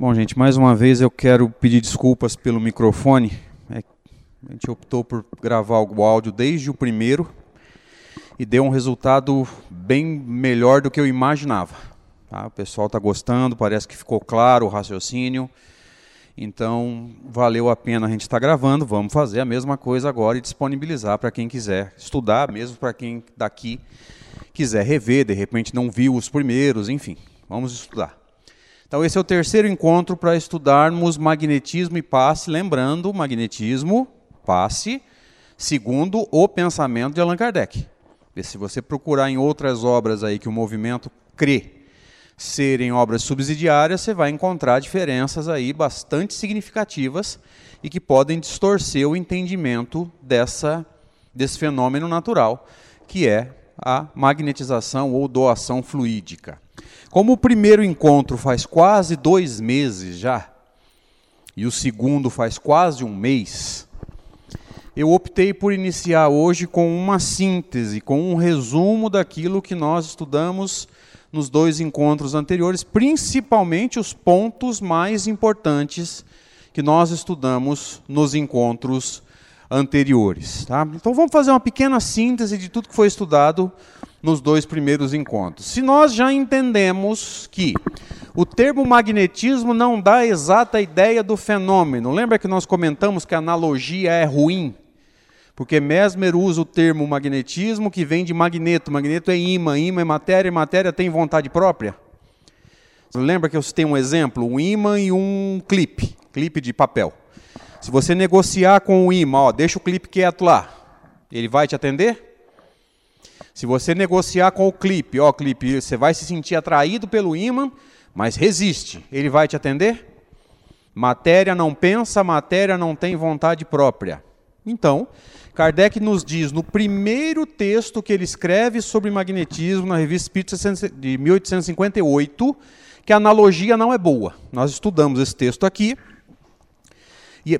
Bom, gente, mais uma vez eu quero pedir desculpas pelo microfone. É, a gente optou por gravar o áudio desde o primeiro e deu um resultado bem melhor do que eu imaginava. Tá? O pessoal está gostando, parece que ficou claro o raciocínio. Então, valeu a pena a gente estar tá gravando. Vamos fazer a mesma coisa agora e disponibilizar para quem quiser estudar, mesmo para quem daqui quiser rever, de repente não viu os primeiros, enfim. Vamos estudar. Então, esse é o terceiro encontro para estudarmos magnetismo e passe. Lembrando, magnetismo, passe, segundo o pensamento de Allan Kardec. E se você procurar em outras obras aí que o movimento crê serem obras subsidiárias, você vai encontrar diferenças aí bastante significativas e que podem distorcer o entendimento dessa, desse fenômeno natural, que é a magnetização ou doação fluídica. Como o primeiro encontro faz quase dois meses já, e o segundo faz quase um mês, eu optei por iniciar hoje com uma síntese, com um resumo daquilo que nós estudamos nos dois encontros anteriores, principalmente os pontos mais importantes que nós estudamos nos encontros anteriores. Tá? Então vamos fazer uma pequena síntese de tudo que foi estudado nos dois primeiros encontros. Se nós já entendemos que o termo magnetismo não dá a exata ideia do fenômeno, lembra que nós comentamos que a analogia é ruim? Porque Mesmer usa o termo magnetismo que vem de magneto. Magneto é imã, imã é matéria, e matéria tem vontade própria. Você lembra que eu citei um exemplo? Um imã e um clipe, clipe de papel. Se você negociar com o imã, ó, deixa o clipe quieto lá, ele vai te atender? Se você negociar com o clipe, ó, clipe, você vai se sentir atraído pelo ímã, mas resiste. Ele vai te atender? Matéria não pensa, matéria não tem vontade própria. Então, Kardec nos diz no primeiro texto que ele escreve sobre magnetismo na Revista Espírita de 1858, que a analogia não é boa. Nós estudamos esse texto aqui.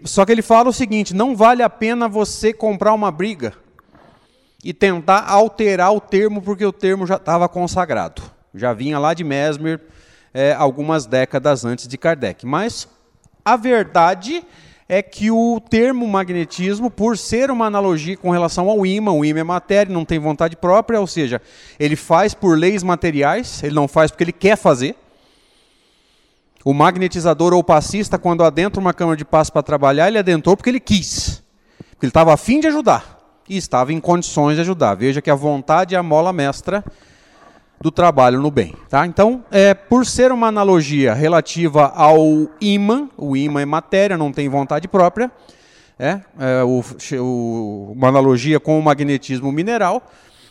Só que ele fala o seguinte: não vale a pena você comprar uma briga e tentar alterar o termo, porque o termo já estava consagrado. Já vinha lá de Mesmer é, algumas décadas antes de Kardec. Mas a verdade é que o termo magnetismo, por ser uma analogia com relação ao ímã, o ímã é matéria, não tem vontade própria, ou seja, ele faz por leis materiais, ele não faz porque ele quer fazer. O magnetizador ou passista, quando adentra uma câmara de passo para trabalhar, ele adentrou porque ele quis, porque ele estava afim de ajudar e estava em condições de ajudar. Veja que a vontade é a mola mestra do trabalho no bem. Tá? Então, é, por ser uma analogia relativa ao ímã, o ímã é matéria, não tem vontade própria, é, é o, o, uma analogia com o magnetismo mineral,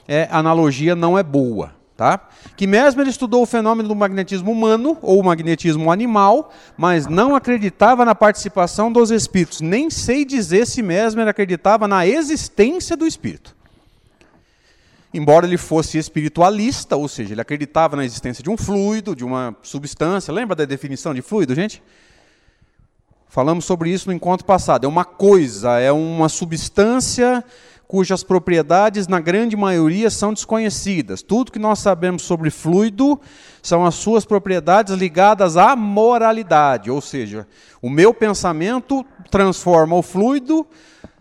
é, a analogia não é boa. Tá? Que mesmo ele estudou o fenômeno do magnetismo humano ou magnetismo animal, mas não acreditava na participação dos espíritos. Nem sei dizer se Mesmer acreditava na existência do espírito. Embora ele fosse espiritualista, ou seja, ele acreditava na existência de um fluido, de uma substância. Lembra da definição de fluido, gente? Falamos sobre isso no encontro passado. É uma coisa, é uma substância cujas propriedades, na grande maioria, são desconhecidas. Tudo que nós sabemos sobre fluido são as suas propriedades ligadas à moralidade, ou seja, o meu pensamento transforma o fluido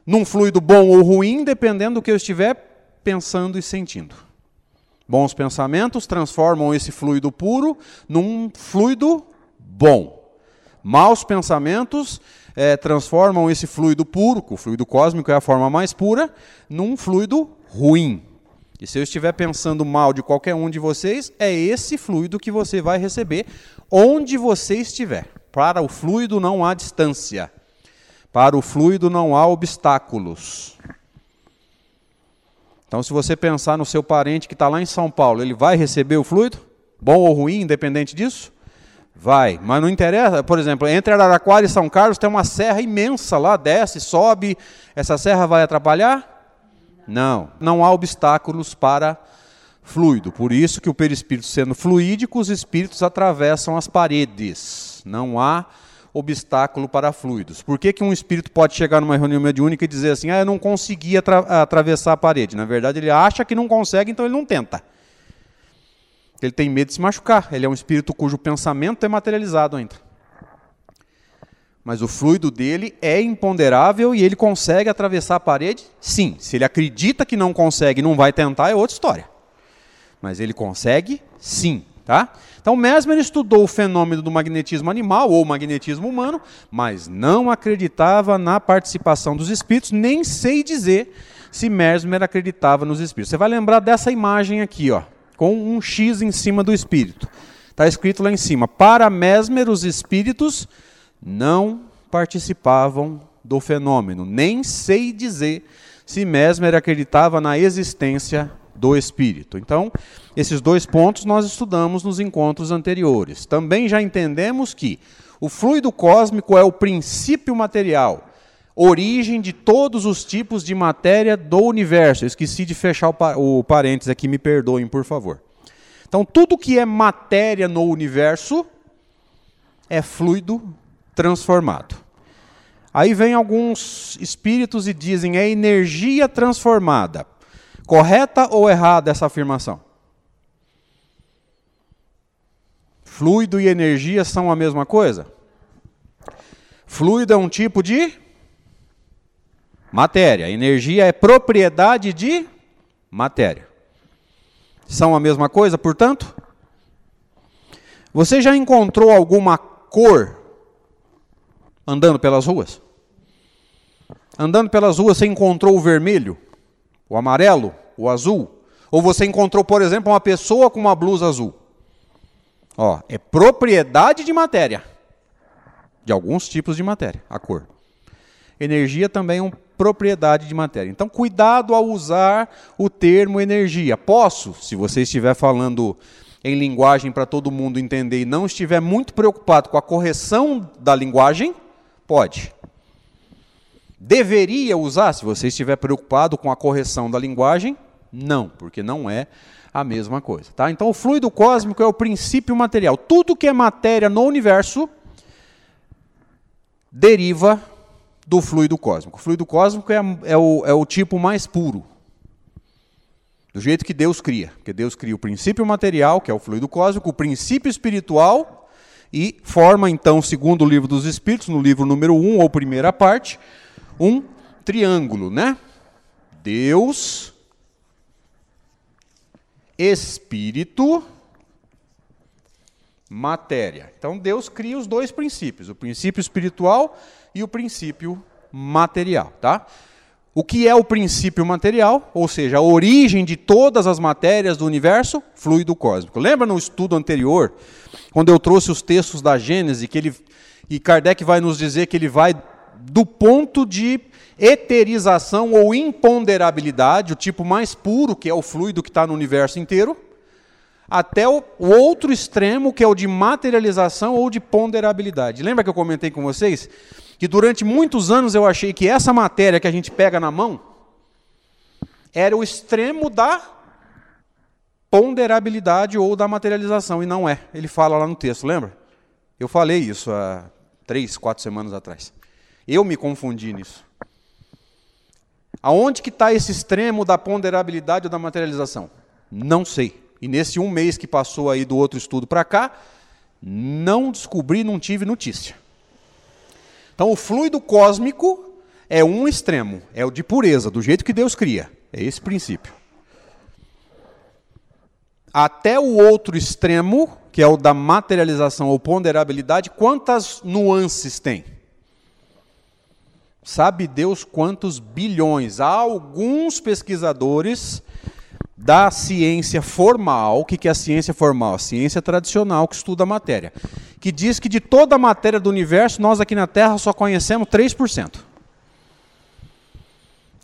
num fluido bom ou ruim, dependendo do que eu estiver pensando e sentindo. Bons pensamentos transformam esse fluido puro num fluido bom. Maus pensamentos é, transformam esse fluido puro, o fluido cósmico é a forma mais pura, num fluido ruim. E se eu estiver pensando mal de qualquer um de vocês, é esse fluido que você vai receber onde você estiver. Para o fluido não há distância. Para o fluido não há obstáculos. Então, se você pensar no seu parente que está lá em São Paulo, ele vai receber o fluido? Bom ou ruim, independente disso? Vai, mas não interessa. Por exemplo, entre Araraquara e São Carlos tem uma serra imensa lá, desce, sobe. Essa serra vai atrapalhar? Não, não há obstáculos para fluido. Por isso que o perispírito sendo fluídico, os espíritos atravessam as paredes. Não há obstáculo para fluidos. Por que, que um espírito pode chegar numa reunião mediúnica e dizer assim, ah, eu não consegui atra atravessar a parede? Na verdade, ele acha que não consegue, então ele não tenta. Ele tem medo de se machucar. Ele é um espírito cujo pensamento é materializado ainda. Mas o fluido dele é imponderável e ele consegue atravessar a parede? Sim. Se ele acredita que não consegue e não vai tentar, é outra história. Mas ele consegue? Sim. Tá? Então Mesmer estudou o fenômeno do magnetismo animal ou magnetismo humano, mas não acreditava na participação dos espíritos, nem sei dizer se Mesmer acreditava nos espíritos. Você vai lembrar dessa imagem aqui, ó, com um X em cima do espírito. Está escrito lá em cima: para Mesmer, os espíritos não participavam do fenômeno. Nem sei dizer se Mesmer acreditava na existência do espírito. Então, esses dois pontos nós estudamos nos encontros anteriores. Também já entendemos que o fluido cósmico é o princípio material, origem de todos os tipos de matéria do universo. Eu esqueci de fechar o, parênteses aqui, me perdoem, por favor. Então, tudo que é matéria no universo é fluido transformado. Aí vem alguns espíritos e dizem é energia transformada. Correta ou errada essa afirmação? Fluido e energia são a mesma coisa? Fluido é um tipo de matéria, energia é propriedade de matéria. São a mesma coisa, portanto? Você já encontrou alguma cor andando pelas ruas? Andando pelas ruas, você encontrou o vermelho, o amarelo, o azul? Ou você encontrou, por exemplo, uma pessoa com uma blusa azul? Ó, é propriedade de matéria. De alguns tipos de matéria, a cor. Energia também é uma propriedade de matéria. Então, cuidado ao usar o termo energia. Posso, se você estiver falando em linguagem para todo mundo entender e não estiver muito preocupado com a correção da linguagem, Pode. Deveria usar, se você estiver preocupado com a correção da linguagem? Não, porque não é a mesma coisa. Tá? Então, o fluido cósmico é o princípio material. Tudo que é matéria no universo deriva do fluido cósmico. O fluido cósmico é, é, o, é o tipo mais puro. Do jeito que Deus cria. Porque Deus cria o princípio material, que é o fluido cósmico, o princípio espiritual e forma então, segundo o livro dos Espíritos, no livro número 1 ou primeira parte, um triângulo, né? Deus, Espírito, matéria. Então Deus cria os dois princípios, o princípio espiritual e o princípio material, tá? O que é o princípio material, ou seja, a origem de todas as matérias do universo? Fluido cósmico. Lembra no estudo anterior, quando eu trouxe os textos da Gênese, que ele, e Kardec vai nos dizer que ele vai do ponto de eterização ou imponderabilidade, o tipo mais puro, que é o fluido que está no universo inteiro, até o, outro extremo, que é o de materialização ou de ponderabilidade. Lembra que eu comentei com vocês que durante muitos anos eu achei que essa matéria que a gente pega na mão era o extremo da ponderabilidade ou da materialização, e não é. Ele fala lá no texto, lembra? Eu falei isso há três, quatro semanas atrás. Eu me confundi nisso. Aonde que está esse extremo da ponderabilidade ou da materialização? Não sei. E nesse um mês que passou aí do outro estudo para cá, não descobri, não tive notícia. Então, o fluido cósmico é um extremo, é o de pureza, do jeito que Deus cria. É esse princípio. Até o outro extremo, que é o da materialização ou ponderabilidade, quantas nuances tem? Sabe Deus quantos bilhões? Há alguns pesquisadores da ciência formal. O que é a ciência formal? A ciência tradicional que estuda a matéria. Que diz que de toda a matéria do universo, nós aqui na Terra só conhecemos 3%.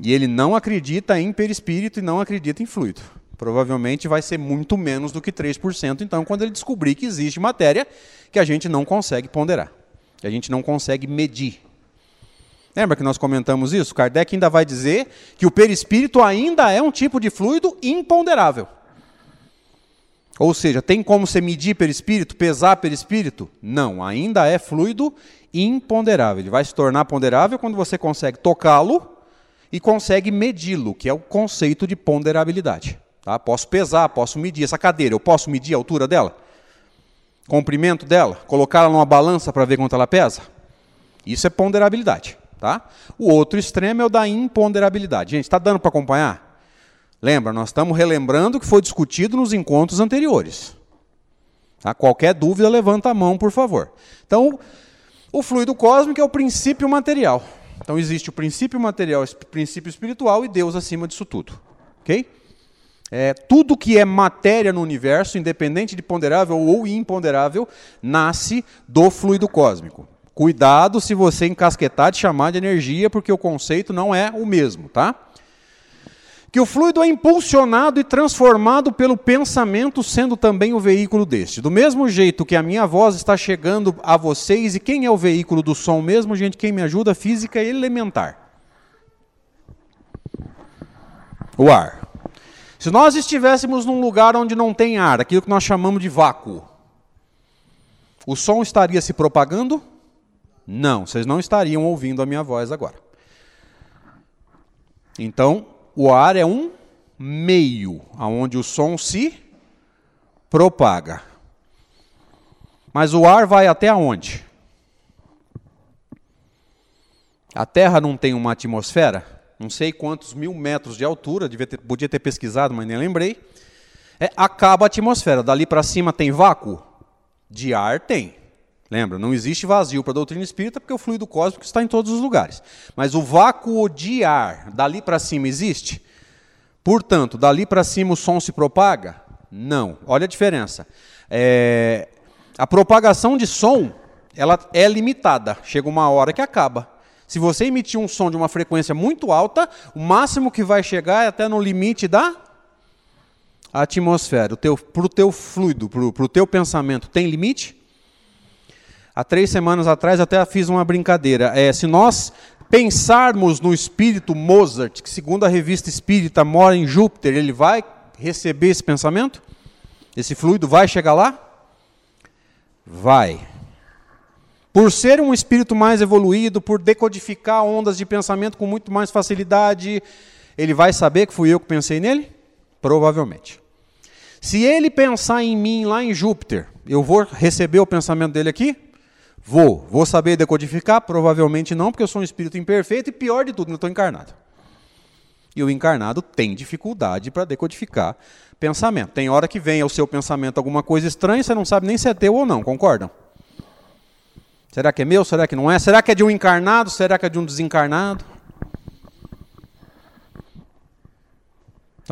E ele não acredita em perispírito e não acredita em fluido. Provavelmente vai ser muito menos do que 3%, então, quando ele descobrir que existe matéria que a gente não consegue ponderar, que a gente não consegue medir. Lembra que nós comentamos isso? Kardec ainda vai dizer que o perispírito ainda é um tipo de fluido imponderável. Ou seja, tem como você medir perispírito, pesar perispírito? Não, ainda é fluido imponderável. Ele vai se tornar ponderável quando você consegue tocá-lo e consegue medi-lo, que é o conceito de ponderabilidade. Tá? Posso pesar, posso medir essa cadeira, eu posso medir a altura dela? Comprimento dela? Colocá-la numa balança para ver quanto ela pesa? Isso é ponderabilidade. Tá? O outro extremo é o da imponderabilidade. Gente, está dando para acompanhar? Lembra, nós estamos relembrando o que foi discutido nos encontros anteriores. Tá? Qualquer dúvida, levanta a mão, por favor. Então, o fluido cósmico é o princípio material. Então, existe o princípio material, o princípio espiritual e Deus acima disso tudo. Ok? É, tudo que é matéria no universo, independente de ponderável ou imponderável, nasce do fluido cósmico. Cuidado se você encasquetar de chamar de energia, porque o conceito não é o mesmo, tá? Que o fluido é impulsionado e transformado pelo pensamento, sendo também o veículo deste. Do mesmo jeito que a minha voz está chegando a vocês, e quem é o veículo do som mesmo, gente? Quem me ajuda? Física elementar. O ar. Se nós estivéssemos num lugar onde não tem ar, aquilo que nós chamamos de vácuo, o som estaria se propagando? Não, vocês não estariam ouvindo a minha voz agora. Então, o ar é um meio aonde o som se propaga. Mas o ar vai até onde? A Terra não tem uma atmosfera? não sei quantos mil metros de altura, ter, podia ter pesquisado, mas nem lembrei. É, acaba a atmosfera. Dali para cima tem vácuo? De ar tem. Lembra? Não existe vazio para a doutrina espírita porque o fluido cósmico está em todos os lugares. Mas o vácuo de ar, dali para cima, existe? Portanto, dali para cima o som se propaga? Não. Olha a diferença. É, a propagação de som ela é limitada. Chega uma hora que acaba. Se você emitir um som de uma frequência muito alta, o máximo que vai chegar é até no limite da atmosfera. Para o teu fluido, para o teu pensamento, tem limite? Há três semanas atrás até fiz uma brincadeira. É, se nós pensarmos no espírito Mozart, que segundo a revista espírita mora em Júpiter, ele vai receber esse pensamento? Esse fluido vai chegar lá? Vai. Por ser um espírito mais evoluído, por decodificar ondas de pensamento com muito mais facilidade, ele vai saber que fui eu que pensei nele? Provavelmente. Se ele pensar em mim lá em Júpiter, eu vou receber o pensamento dele aqui? Vou. Vou saber decodificar? Provavelmente não, porque eu sou um espírito imperfeito e pior de tudo, não estou encarnado. E o encarnado tem dificuldade para decodificar pensamento. Tem hora que vem ao seu pensamento alguma coisa estranha, você não sabe nem se é teu ou não, concordam? Será que é meu? Será que não é? Será que é de um encarnado? Será que é de um desencarnado?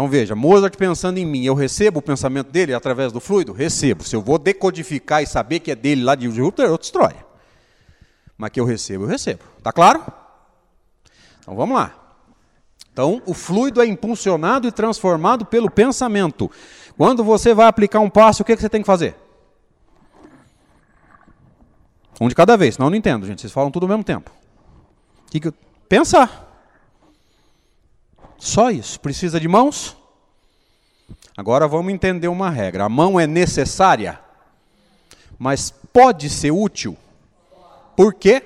Então veja, Mozart pensando em mim, eu recebo o pensamento dele através do fluido? Recebo. Se eu vou decodificar e saber que é dele lá de Júpiter, é outra história. Mas que eu recebo, eu recebo. Tá claro? Então vamos lá. Então, o fluido é impulsionado e transformado pelo pensamento. Quando você vai aplicar um passo, o que, que você tem que fazer? Um de cada vez, senão eu não entendo, gente. Vocês falam tudo ao mesmo tempo. Que que... Pensar. Só isso. Precisa de mãos? Agora vamos entender uma regra. A mão é necessária, mas pode ser útil. Por quê?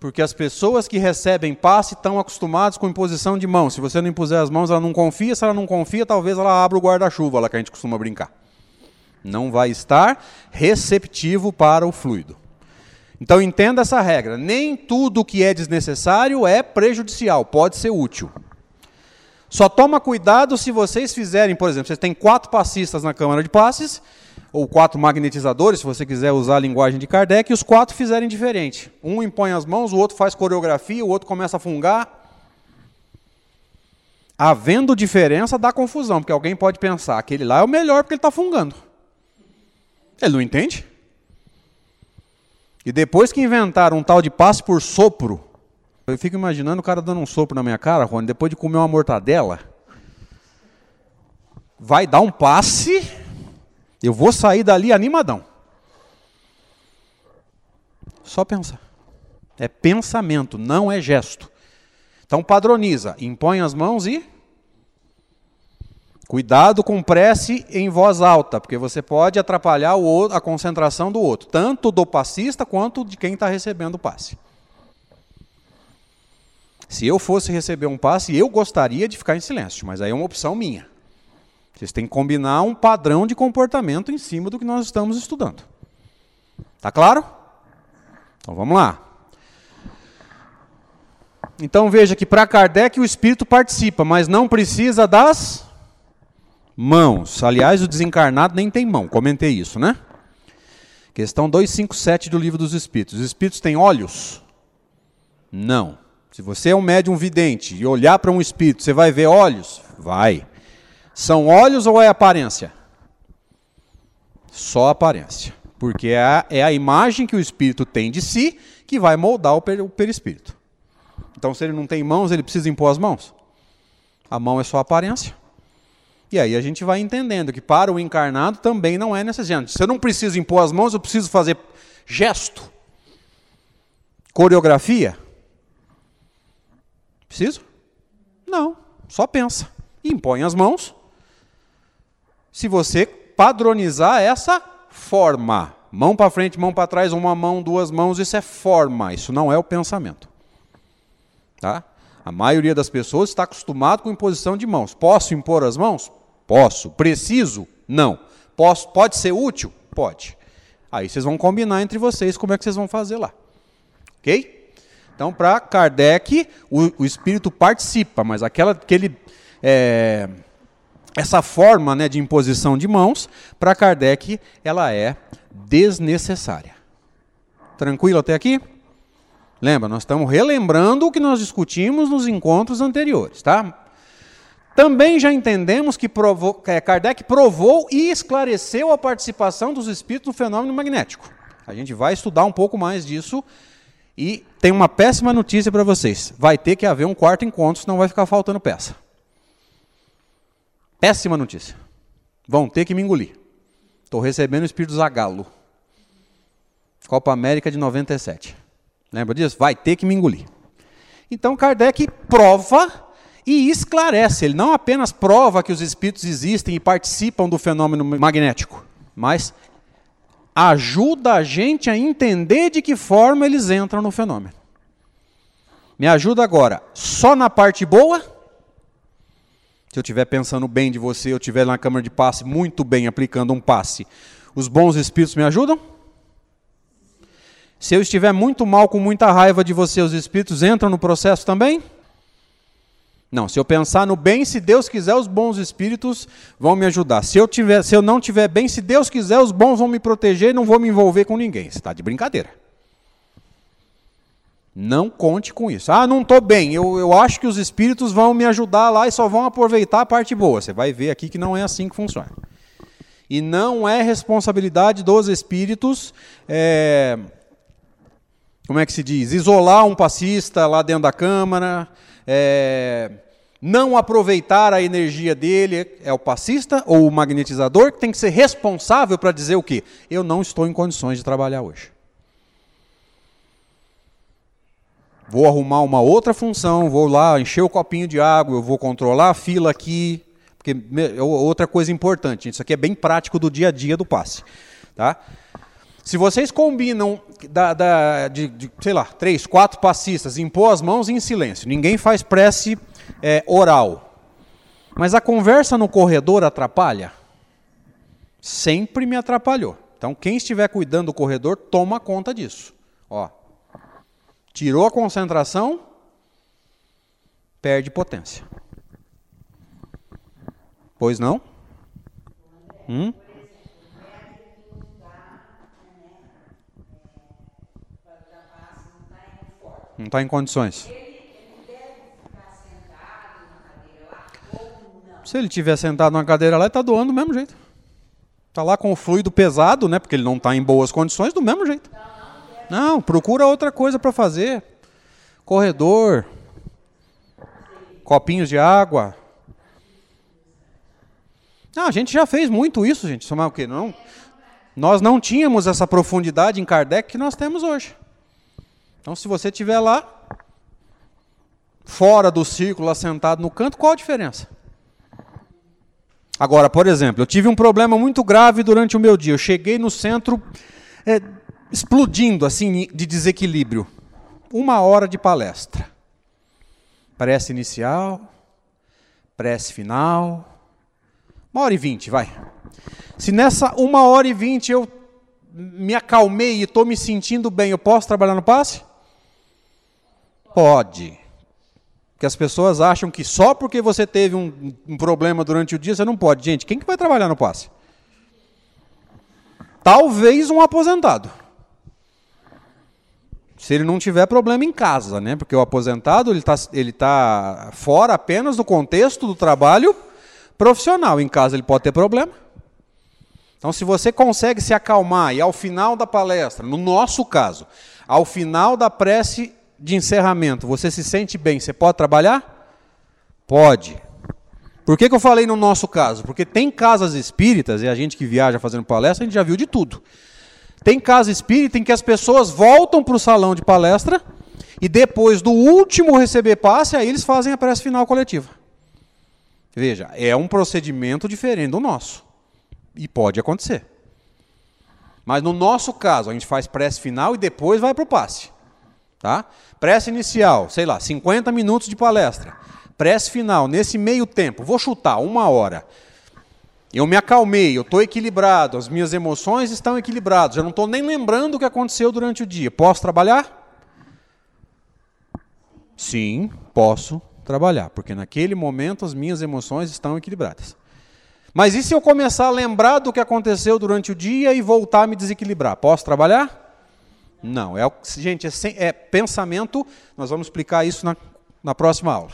Porque as pessoas que recebem passe estão acostumadas com imposição de mão. Se você não impuser as mãos, ela não confia. Se ela não confia, talvez ela abra o guarda-chuva lá que a gente costuma brincar não vai estar receptivo para o fluido. Então entenda essa regra: nem tudo que é desnecessário é prejudicial, pode ser útil. Só toma cuidado se vocês fizerem, por exemplo, vocês têm quatro passistas na câmara de passes, ou quatro magnetizadores, se você quiser usar a linguagem de Kardec, e os quatro fizerem diferente. Um impõe as mãos, o outro faz coreografia, o outro começa a fungar. Havendo diferença, dá confusão, porque alguém pode pensar, aquele lá é o melhor porque ele está fungando. Ele não entende? E depois que inventaram um tal de passe por sopro, eu fico imaginando o cara dando um sopro na minha cara, Rony, depois de comer uma mortadela, vai dar um passe, eu vou sair dali animadão. Só pensar. É pensamento, não é gesto. Então padroniza, impõe as mãos e Cuidado com prece em voz alta, porque você pode atrapalhar outro, a concentração do outro, tanto do passista quanto de quem está recebendo o passe. Se eu fosse receber um passe, eu gostaria de ficar em silêncio, mas aí é uma opção minha. Vocês têm que combinar um padrão de comportamento em cima do que nós estamos estudando. Tá claro? Então vamos lá. Então veja que para Kardec o espírito participa, mas não precisa das mãos. Aliás, o desencarnado nem tem mão, comentei isso, né? Questão 257 do Livro dos Espíritos. Os espíritos têm olhos? Não. Se você é um médium vidente e olhar para um espírito, você vai ver olhos? Vai. São olhos ou é aparência? Só aparência. Porque é a, é a imagem que o espírito tem de si que vai moldar o, per, o perispírito. Então, se ele não tem mãos, ele precisa impor as mãos? A mão é só aparência. E aí a gente vai entendendo que para o encarnado também não é necessário. Se eu não preciso impor as mãos, eu preciso fazer gesto, coreografia. Preciso? Não, só pensa. Impõe as mãos. Se você padronizar essa forma, mão para frente, mão para trás, uma mão, duas mãos, isso é forma, isso não é o pensamento. Tá? A maioria das pessoas está acostumado com imposição de mãos. Posso impor as mãos? Posso. Preciso? Não. Posso, pode ser útil? Pode. Aí vocês vão combinar entre vocês como é que vocês vão fazer lá. Ok? Então, para Kardec, o, o, espírito participa, mas aquela, aquele, é, essa forma né, de imposição de mãos, para Kardec, ela é desnecessária. Tranquilo até aqui? Lembra, nós estamos relembrando o que nós discutimos nos encontros anteriores, tá? Também já entendemos que provou, é, Kardec provou e esclareceu a participação dos espíritos no fenômeno magnético. A gente vai estudar um pouco mais disso e tem uma péssima notícia para vocês. Vai ter que haver um quarto encontro, senão vai ficar faltando peça. Péssima notícia. Vão ter que me engolir. Estou recebendo o espírito Zagalo. Copa América de 97. Lembra disso? Vai ter que me engolir. Então Kardec prova e esclarece. Ele não apenas prova que os espíritos existem e participam do fenômeno magnético, mas ajuda a gente a entender de que forma eles entram no fenômeno. Me ajuda agora, só na parte boa? Se eu estiver pensando bem de você, eu estiver na câmara de passe muito bem aplicando um passe, os bons espíritos me ajudam? Se eu estiver muito mal, com muita raiva de você, os espíritos entram no processo também? Não, se eu pensar no bem, se Deus quiser, os bons espíritos vão me ajudar. Se eu, tiver, se eu não tiver bem, se Deus quiser, os bons vão me proteger e não vou me envolver com ninguém. Você está de brincadeira. Não conte com isso. Ah, não estou bem. Eu, eu acho que os espíritos vão me ajudar lá e só vão aproveitar a parte boa. Você vai ver aqui que não é assim que funciona. E não é responsabilidade dos espíritos. É, como é que se diz? Isolar um passista lá dentro da câmara. É, não aproveitar a energia dele é o passista ou o magnetizador que tem que ser responsável para dizer o quê? Eu não estou em condições de trabalhar hoje. Vou arrumar uma outra função, vou lá encher o copinho de água, eu vou controlar a fila aqui, porque é outra coisa importante, isso aqui é bem prático do dia a dia do passe, tá? Se vocês combinam da, da, de, de, sei lá, três, quatro passistas, impor as mãos em silêncio, ninguém faz prece é, oral. Mas a conversa no corredor atrapalha? Sempre me atrapalhou. Então, quem estiver cuidando do corredor, toma conta disso. Ó, tirou a concentração, perde potência. Pois não? Hum? Não está em condições. Se ele estiver sentado numa cadeira lá, ele está doando do mesmo jeito. Está lá com o fluido pesado, né? Porque ele não está em boas condições, do mesmo jeito. Não, procura outra coisa para fazer. Corredor. Copinhos de água. Ah, a gente já fez muito isso, gente. Somar o quê? Não. Nós não tínhamos essa profundidade em Kardec que nós temos hoje. Então, se você estiver lá, fora do círculo, assentado no canto, qual a diferença? Agora, por exemplo, eu tive um problema muito grave durante o meu dia. Eu cheguei no centro é, explodindo, assim, de desequilíbrio. Uma hora de palestra. Prece inicial, prece final. Uma hora e vinte, vai. Se nessa uma hora e vinte eu me acalmei e estou me sentindo bem, eu posso trabalhar no passe? Pode. Que as pessoas acham que só porque você teve um, um, problema durante o dia você não pode. Gente, quem que vai trabalhar no passe? Talvez um aposentado. Se ele não tiver problema em casa, né? Porque o aposentado ele está ele tá fora apenas do contexto do trabalho profissional. Em casa ele pode ter problema. Então, se você consegue se acalmar e ao final da palestra, no nosso caso, ao final da prece de encerramento, você se sente bem, você pode trabalhar? Pode. Por que, que eu falei no nosso caso? Porque tem casas espíritas, e a gente que viaja fazendo palestra, a gente já viu de tudo. Tem casa espírita em que as pessoas voltam para o salão de palestra e depois do último receber passe, aí eles fazem a prece final coletiva. Veja, é um procedimento diferente do nosso. E pode acontecer. Mas no nosso caso, a gente faz prece final e depois vai para o passe. Tá? Prece inicial, sei lá, 50 minutos de palestra. Prece final, nesse meio tempo, vou chutar, uma hora. Eu me acalmei, eu estou equilibrado, as minhas emoções estão equilibradas, eu não estou nem lembrando o que aconteceu durante o dia. Posso trabalhar? Sim, posso trabalhar, porque naquele momento as minhas emoções estão equilibradas. Mas e se eu começar a lembrar do que aconteceu durante o dia e voltar a me desequilibrar? Posso trabalhar? Não. É, gente, é, é pensamento, nós vamos explicar isso na, na próxima aula.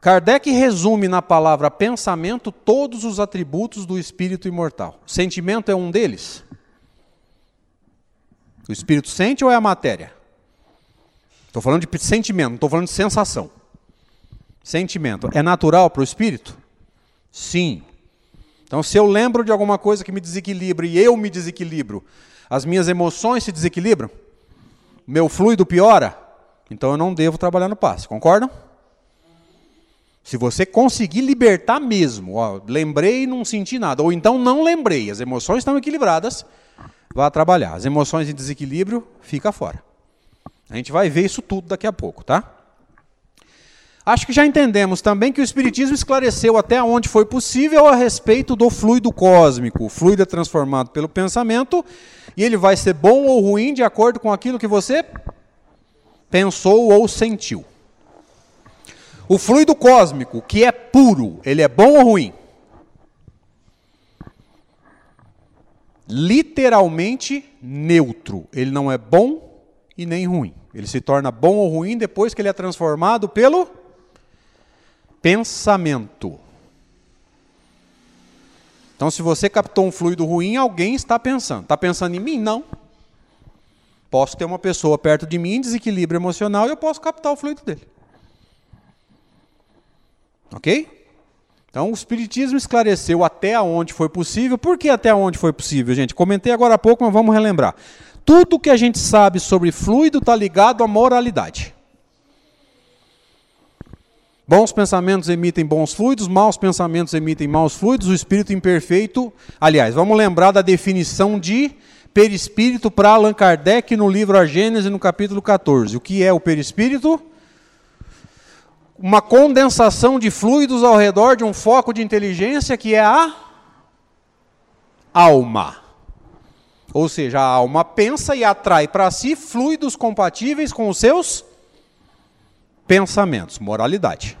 Kardec resume na palavra pensamento todos os atributos do espírito imortal. Sentimento é um deles? O espírito sente ou é a matéria? Estou falando de sentimento, não estou falando de sensação. Sentimento. É natural para o espírito? Sim. Então, se eu lembro de alguma coisa que me desequilibra e eu me desequilibro, as minhas emoções se desequilibram? Meu fluido piora? Então eu não devo trabalhar no passe, concordam? Se você conseguir libertar mesmo, ó, lembrei e não senti nada, ou então não lembrei, as emoções estão equilibradas, vá trabalhar. As emoções em desequilíbrio, fica fora. A gente vai ver isso tudo daqui a pouco, tá? Acho que já entendemos também que o Espiritismo esclareceu até onde foi possível a respeito do fluido cósmico. O fluido é transformado pelo pensamento e ele vai ser bom ou ruim de acordo com aquilo que você pensou ou sentiu. O fluido cósmico, que é puro, ele é bom ou ruim? Literalmente neutro. Ele não é bom e nem ruim. Ele se torna bom ou ruim depois que ele é transformado pelo pensamento. Então, se você captou um fluido ruim, alguém está pensando. Está pensando em mim? Não. Posso ter uma pessoa perto de mim em desequilíbrio emocional e eu posso captar o fluido dele. Ok? Então, o Espiritismo esclareceu até onde foi possível. Por que até onde foi possível, gente? Comentei agora há pouco, mas vamos relembrar. Tudo que a gente sabe sobre fluido está ligado à moralidade. Bons pensamentos emitem bons fluidos, maus pensamentos emitem maus fluidos, o espírito imperfeito. Aliás, vamos lembrar da definição de perispírito para Allan Kardec no livro A Gênese, no capítulo 14. O que é o perispírito? Uma condensação de fluidos ao redor de um foco de inteligência que é a alma. Ou seja, a alma pensa e atrai para si fluidos compatíveis com os seus pensamentos, moralidade.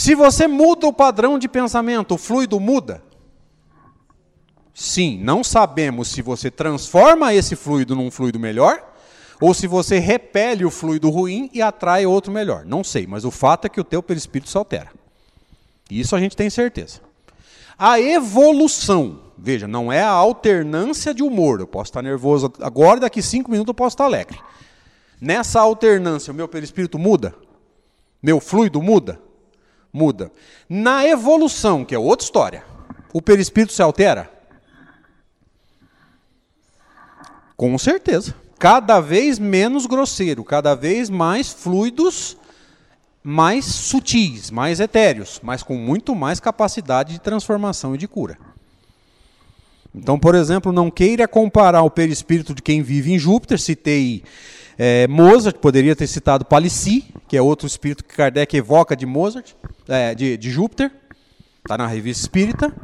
Se você muda o padrão de pensamento, o fluido muda? Sim, não sabemos se você transforma esse fluido num fluido melhor ou se você repele o fluido ruim e atrai outro melhor. Não sei, mas o fato é que o teu perispírito se altera. Isso a gente tem certeza. A evolução Veja, não é a alternância de humor. Eu posso estar nervoso agora e daqui cinco minutos eu posso estar alegre. Nessa alternância, o meu perispírito muda? Meu fluido muda? Muda. Na evolução, que é outra história, o perispírito se altera? Com certeza. Cada vez menos grosseiro, cada vez mais fluidos, mais sutis, mais etéreos, mas com muito mais capacidade de transformação e de cura. Então, por exemplo, não queira comparar o perispírito de quem vive em Júpiter. Citei é, Mozart, poderia ter citado Palissy, que é outro espírito que Kardec evoca de Mozart, é, de, de Júpiter. Está na revista Espírita.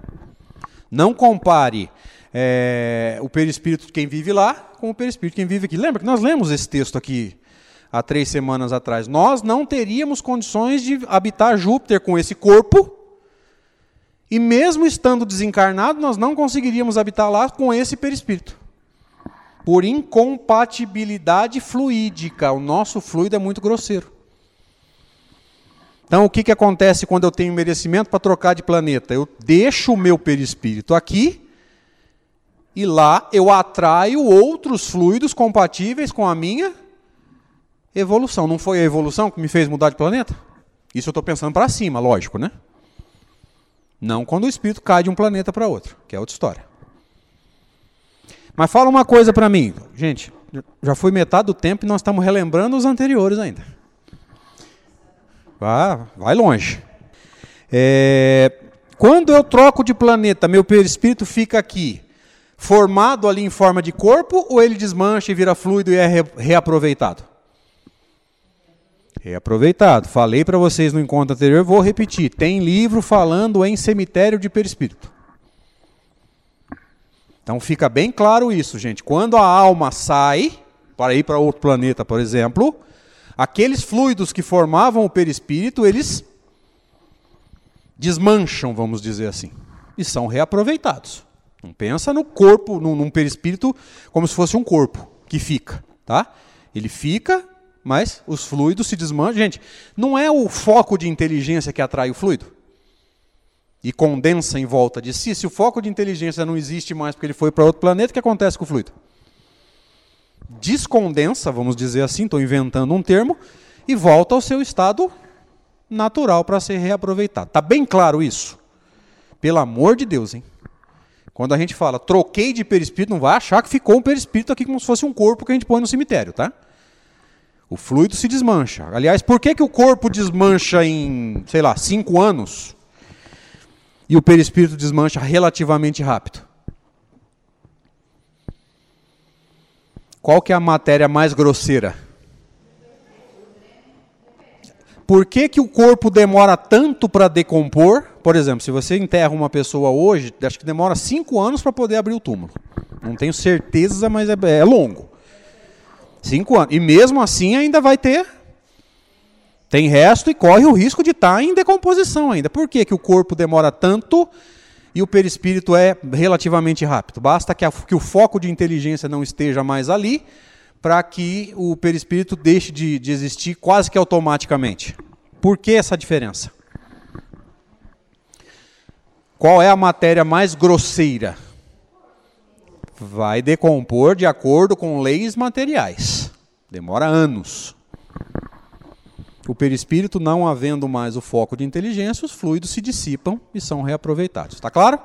Não compare é, o perispírito de quem vive lá com o perispírito de quem vive aqui. Lembra que nós lemos esse texto aqui há três semanas atrás, nós não teríamos condições de habitar Júpiter com esse corpo, e mesmo estando desencarnado, nós não conseguiríamos habitar lá com esse perispírito. Por incompatibilidade fluídica. O nosso fluido é muito grosseiro. Então, o que, que acontece quando eu tenho merecimento para trocar de planeta? Eu deixo o meu perispírito aqui e lá eu atraio outros fluidos compatíveis com a minha evolução. Não foi a evolução que me fez mudar de planeta? Isso eu estou pensando para cima, lógico, né? Não quando o espírito cai de um planeta para outro, que é outra história. Mas fala uma coisa para mim, gente. Já foi metade do tempo e nós estamos relembrando os anteriores ainda. Vá, vai longe. É, quando eu troco de planeta, meu perispírito fica aqui formado ali em forma de corpo ou ele desmancha e vira fluido e é reaproveitado? Reaproveitado. Falei para vocês no encontro anterior, vou repetir. Tem livro falando em cemitério de perispírito. Então fica bem claro isso, gente. Quando a alma sai para ir para outro planeta, por exemplo, aqueles fluidos que formavam o perispírito, eles desmancham, vamos dizer assim, e são reaproveitados. Não pensa no corpo, num, num perispírito, como se fosse um corpo que fica, tá? Ele fica, mas os fluidos se desmancham. Gente, não é o foco de inteligência que atrai o fluido e condensa em volta de si. Se o foco de inteligência não existe mais porque ele foi para outro planeta, o que acontece com o fluido? Descondensa, vamos dizer assim, estou inventando um termo, e volta ao seu estado natural para ser reaproveitado. Está bem claro isso? Pelo amor de Deus, hein? Quando a gente fala troquei de perispírito, não vai achar que ficou um perispírito aqui como se fosse um corpo que a gente põe no cemitério, tá? O fluido se desmancha. Aliás, por que, que o corpo desmancha em, sei lá, cinco anos e o perispírito desmancha relativamente rápido? Qual que é a matéria mais grosseira? Por que, que o corpo demora tanto para decompor? Por exemplo, se você enterra uma pessoa hoje, acho que demora cinco anos para poder abrir o túmulo. Não tenho certeza, mas é, é longo. Cinco anos. E mesmo assim ainda vai ter. Tem resto e corre o risco de estar tá em decomposição ainda. Por que, que o corpo demora tanto e o perispírito é relativamente rápido? Basta que, a, que o foco de inteligência não esteja mais ali para que o perispírito deixe de, de existir quase que automaticamente. Por que essa diferença? Qual é a matéria mais grosseira? Vai decompor de acordo com leis materiais. Demora anos. O perispírito, não havendo mais o foco de inteligência, os fluidos se dissipam e são reaproveitados. Está claro?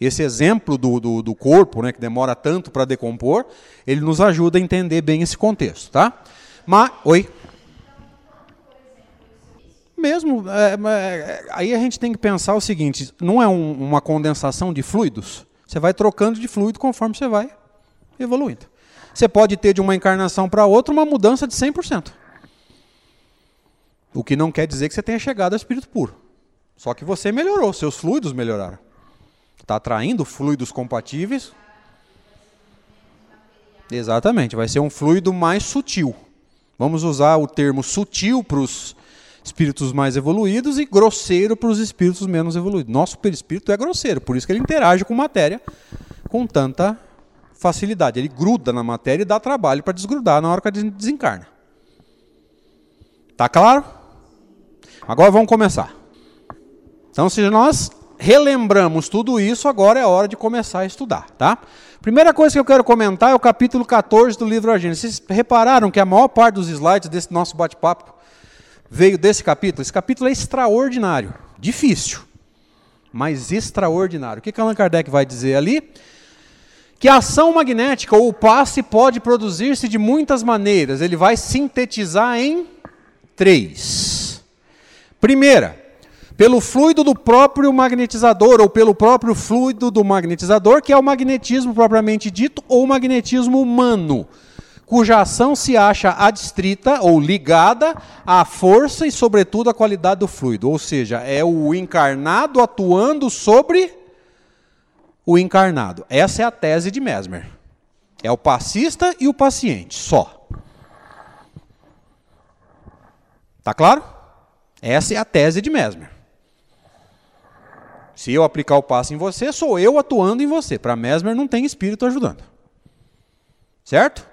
Esse exemplo do, do, do corpo, né, que demora tanto para decompor, ele nos ajuda a entender bem esse contexto, tá? Mas, oi. Mesmo, é, é, aí a gente tem que pensar o seguinte: não é um, uma condensação de fluidos? Você vai trocando de fluido conforme você vai evoluindo. Você pode ter de uma encarnação para outra uma mudança de 100%. O que não quer dizer que você tenha chegado ao espírito puro. Só que você melhorou, seus fluidos melhoraram. Está atraindo fluidos compatíveis. Exatamente, vai ser um fluido mais sutil. Vamos usar o termo sutil para os espíritos mais evoluídos e grosseiro para os espíritos menos evoluídos. Nosso perispírito é grosseiro, por isso que ele interage com matéria com tanta facilidade. Ele gruda na matéria e dá trabalho para desgrudar na hora que desencarna. Tá claro? Agora vamos começar. Então, se nós relembramos tudo isso, agora é hora de começar a estudar, tá? Primeira coisa que eu quero comentar é o capítulo 14 do livro A Gênesis. Vocês repararam que a maior parte dos slides desse nosso bate-papo veio desse capítulo? Esse capítulo é extraordinário, difícil, mas extraordinário. O que, que Allan Kardec vai dizer ali? Que a ação magnética ou o passe pode produzir-se de muitas maneiras. Ele vai sintetizar em três. Primeira, pelo fluido do próprio magnetizador, ou pelo próprio fluido do magnetizador, que é o magnetismo propriamente dito, ou o magnetismo humano, cuja ação se acha adstrita ou ligada à força e, sobretudo, à qualidade do fluido. Ou seja, é o encarnado atuando sobre o encarnado. Essa é a tese de Mesmer. É o passista e o paciente, só. Tá claro? Essa é a tese de Mesmer. Se eu aplicar o passe em você, sou eu atuando em você. Para Mesmer não tem espírito ajudando. Certo?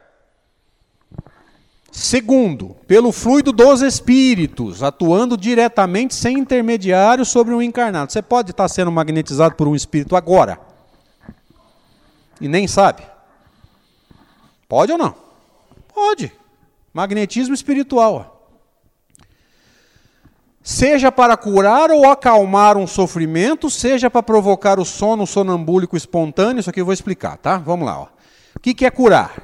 Segundo, pelo fluido dos espíritos, atuando diretamente sem intermediário sobre um encarnado. Você pode estar sendo magnetizado por um espírito agora. E nem sabe. Pode ou não? Pode. Magnetismo espiritual. Seja para curar ou acalmar um sofrimento, seja para provocar o sono sonambúlico espontâneo, isso aqui eu vou explicar, tá? Vamos lá. Ó. O que, que é curar?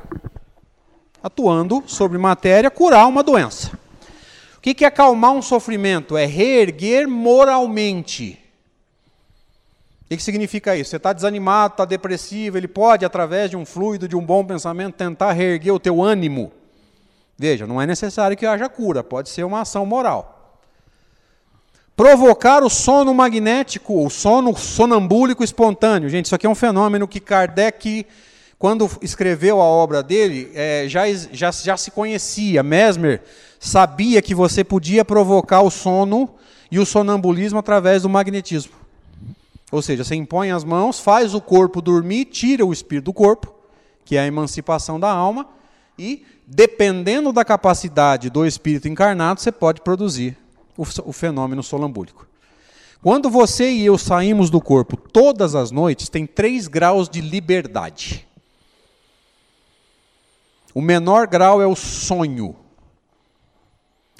Atuando sobre matéria, curar uma doença. O que, que é acalmar um sofrimento? É reerguer moralmente. O que, que significa isso? Você está desanimado, está depressivo, ele pode, através de um fluido, de um bom pensamento, tentar reerguer o teu ânimo. Veja, não é necessário que haja cura, pode ser uma ação moral. Provocar o sono magnético, o sono sonambúlico espontâneo. Gente, isso aqui é um fenômeno que Kardec, quando escreveu a obra dele, é, já, já, já se conhecia. Mesmer sabia que você podia provocar o sono e o sonambulismo através do magnetismo. Ou seja, você impõe as mãos, faz o corpo dormir, tira o espírito do corpo, que é a emancipação da alma, e, dependendo da capacidade do espírito encarnado, você pode produzir o, fenômeno solambúlico. Quando você e eu saímos do corpo todas as noites, tem três graus de liberdade. O menor grau é o sonho.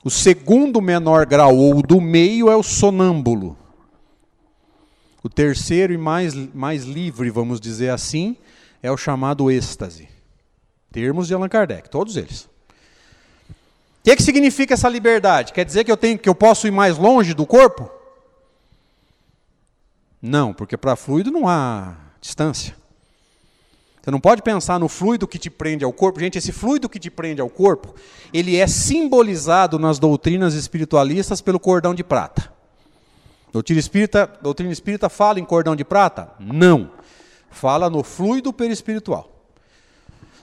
O segundo menor grau, ou do meio, é o sonâmbulo. O terceiro e mais, mais livre, vamos dizer assim, é o chamado êxtase. Termos de Allan Kardec, todos eles que, que significa essa liberdade? Quer dizer que eu, tenho, que eu posso ir mais longe do corpo? Não, porque para fluido não há distância. Você não pode pensar no fluido que te prende ao corpo. Gente, esse fluido que te prende ao corpo, ele é simbolizado nas doutrinas espiritualistas pelo cordão de prata. Doutrina espírita, doutrina espírita fala em cordão de prata? Não. Fala no fluido perispiritual.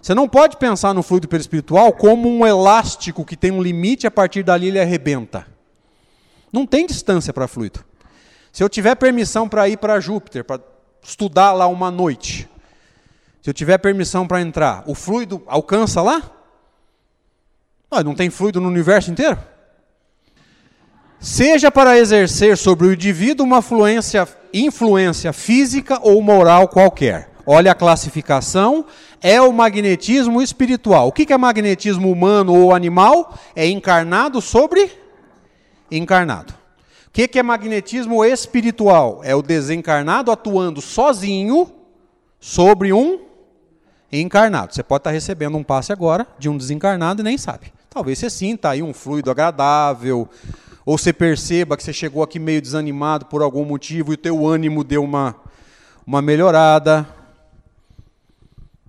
Você não pode pensar no fluido perispiritual como um elástico que tem um limite e a partir dali ele arrebenta. Não tem distância para fluido. Se eu tiver permissão para ir para Júpiter, para estudar lá uma noite, se eu tiver permissão para entrar, o fluido alcança lá? Ah, não tem fluido no universo inteiro? Seja para exercer sobre o indivíduo uma influência, influência física ou moral qualquer. Olha a classificação, é o magnetismo espiritual. O que é magnetismo humano ou animal? É encarnado sobre encarnado. O que é magnetismo espiritual? É o desencarnado atuando sozinho sobre um encarnado. Você pode estar recebendo um passe agora de um desencarnado e nem sabe. Talvez você sinta aí um fluido agradável, ou você perceba que você chegou aqui meio desanimado por algum motivo e o teu ânimo deu uma, uma melhorada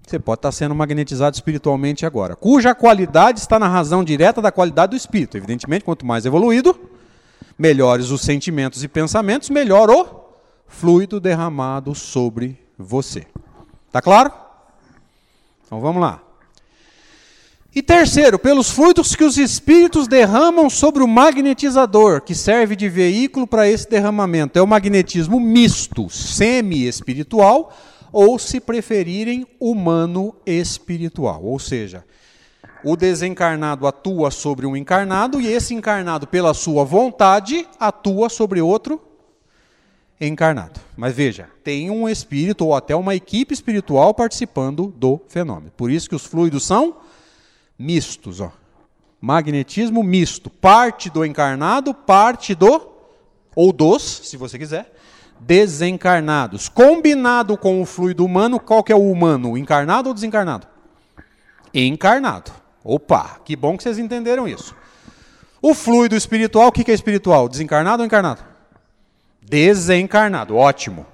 você pode estar sendo magnetizado espiritualmente agora, cuja qualidade está na razão direta da qualidade do espírito. Evidentemente, quanto mais evoluído, melhores os sentimentos e pensamentos, melhor o fluido derramado sobre você. Tá claro? Então vamos lá. E terceiro, pelos fluidos que os espíritos derramam sobre o magnetizador, que serve de veículo para esse derramamento. É o magnetismo misto, semi-espiritual, ou, se preferirem, humano espiritual. Ou seja, o desencarnado atua sobre um encarnado e esse encarnado, pela sua vontade, atua sobre outro encarnado. Mas veja, tem um espírito ou até uma equipe espiritual participando do fenômeno. Por isso que os fluidos são mistos, ó. Magnetismo misto, parte do encarnado, parte do ou dos, se você quiser, desencarnados. Combinado com o fluido humano, qual que é o humano? Encarnado ou desencarnado? Encarnado. Opa, que bom que vocês entenderam isso. O fluido espiritual, o que é espiritual? Desencarnado ou encarnado? Desencarnado, ótimo.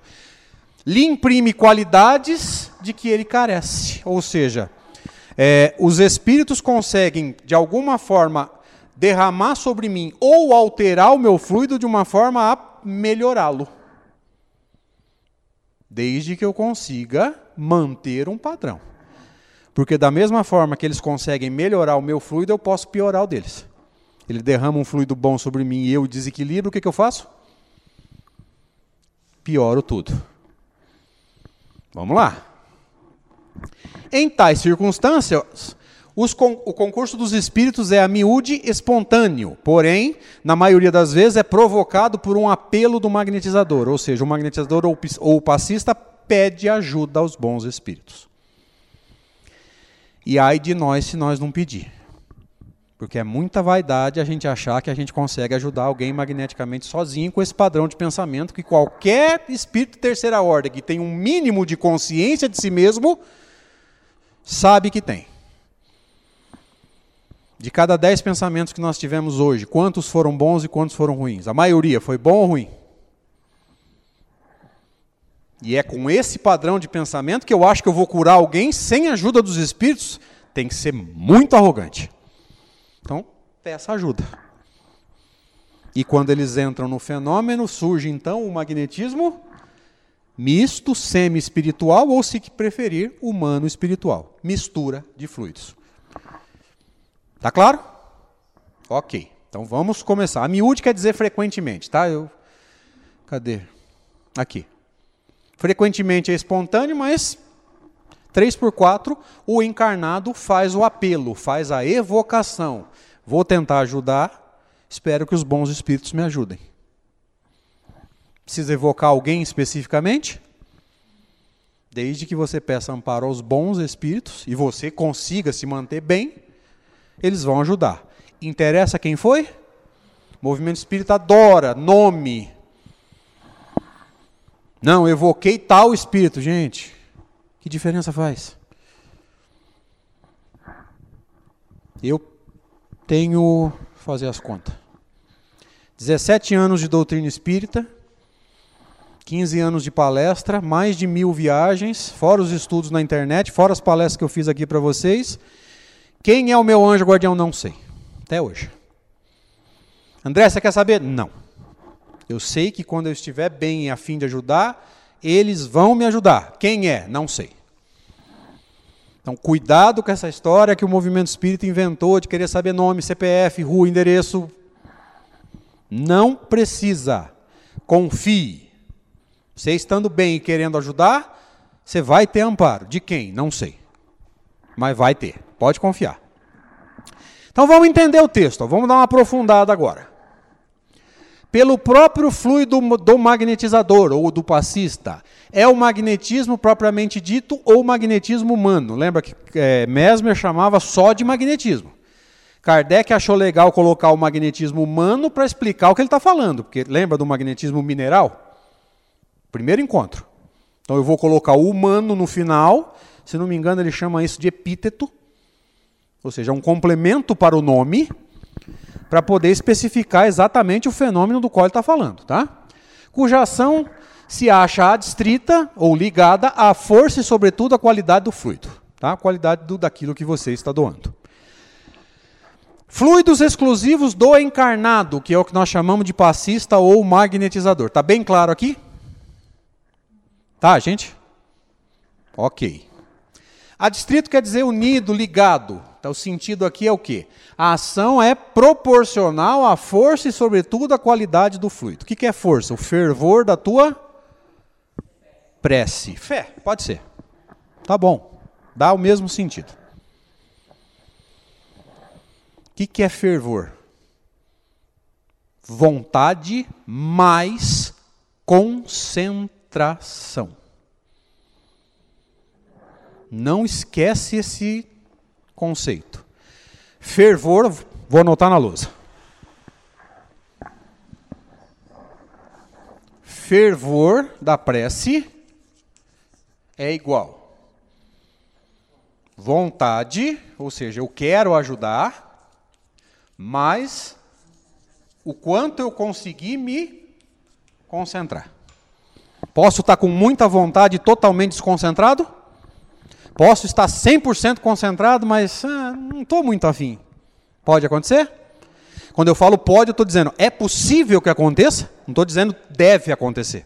Lhe imprime qualidades de que ele carece. Ou seja, é, os espíritos conseguem, de alguma forma, derramar sobre mim ou alterar o meu fluido de uma forma a melhorá-lo desde que eu consiga manter um padrão. Porque da mesma forma que eles conseguem melhorar o meu fluido, eu posso piorar o deles. ele derrama um fluido bom sobre mim e eu desequilibro, o que, que eu faço? Pioro tudo. Vamos lá. Em tais circunstâncias, con o concurso dos espíritos é a miúde espontâneo, porém, na maioria das vezes, é provocado por um apelo do magnetizador, ou seja, o magnetizador ou, ou o passista pede ajuda aos bons espíritos. E ai de nós se nós não pedir. Porque é muita vaidade a gente achar que a gente consegue ajudar alguém magneticamente sozinho com esse padrão de pensamento que qualquer espírito terceira ordem que tem um mínimo de consciência de si mesmo sabe que tem. De cada dez pensamentos que nós tivemos hoje, quantos foram bons e quantos foram ruins? A maioria foi bom ou ruim? E é com esse padrão de pensamento que eu acho que eu vou curar alguém sem a ajuda dos espíritos. Tem que ser muito arrogante. Então, peça ajuda. E quando eles entram no fenômeno, surge então o magnetismo misto, semi-espiritual ou, se preferir, humano-espiritual. Mistura de fluidos. Tá claro? Ok. Então vamos começar. A miúde quer dizer frequentemente, tá? Eu... Cadê? Aqui. Frequentemente é espontâneo, mas 3 por 4, o encarnado faz o apelo, faz a evocação. Vou tentar ajudar, espero que os bons espíritos me ajudem. Precisa evocar alguém especificamente? Desde que você peça amparo aos bons espíritos e você consiga se manter bem, eles vão ajudar. Interessa quem foi? O movimento espírita adora nome. Não, evoquei tal espírito, gente. Que diferença faz? Eu tenho fazer as contas. 17 anos de doutrina espírita, 15 anos de palestra, mais de mil viagens, fora os estudos na internet, fora as palestras que eu fiz aqui para vocês, quem é o meu anjo guardião? Não sei. Até hoje. André, você quer saber? Não. Eu sei que quando eu estiver bem e a fim de ajudar, eles vão me ajudar. Quem é? Não sei. Então, cuidado com essa história que o movimento espírita inventou de querer saber nome, CPF, rua, endereço. Não precisa. Confie. Você estando bem e querendo ajudar, você vai ter amparo. De quem? Não sei. Mas vai ter. Pode confiar. Então vamos entender o texto, vamos dar uma aprofundada agora. Pelo próprio fluido do magnetizador ou do passista, é o magnetismo propriamente dito ou magnetismo humano. Lembra que é, Mesmer chamava só de magnetismo. Kardec achou legal colocar o magnetismo humano para explicar o que ele está falando, porque lembra do magnetismo mineral? Primeiro encontro. Então eu vou colocar o humano no final, se não me engano ele chama isso de epíteto, ou seja, um complemento para o nome, para poder especificar exatamente o fenômeno do qual ele está falando, tá? Cuja ação se acha adstrita ou ligada à força e, sobretudo, à qualidade do fluido, tá? A qualidade do, daquilo que você está doando. Fluidos exclusivos do encarnado, que é o que nós chamamos de passista ou magnetizador. Está bem claro aqui? Tá, gente? Ok. Adstrito quer dizer unido, ligado. Então, o sentido aqui é o quê? A ação é proporcional à força e, sobretudo, à qualidade do fluido. O que é força? O fervor da tua prece. Fé, pode ser. Tá bom. Dá o mesmo sentido. O que é fervor? Vontade mais concentração. Não esquece esse conceito. Fervor, vou anotar na lousa. Fervor da prece é igual vontade, ou seja, eu quero ajudar, mas o quanto eu conseguir me concentrar. Posso estar com muita vontade totalmente desconcentrado? Posso estar 100% concentrado, mas ah, não estou muito afim. Pode acontecer? Quando eu falo pode, eu estou dizendo é possível que aconteça? Não estou dizendo deve acontecer.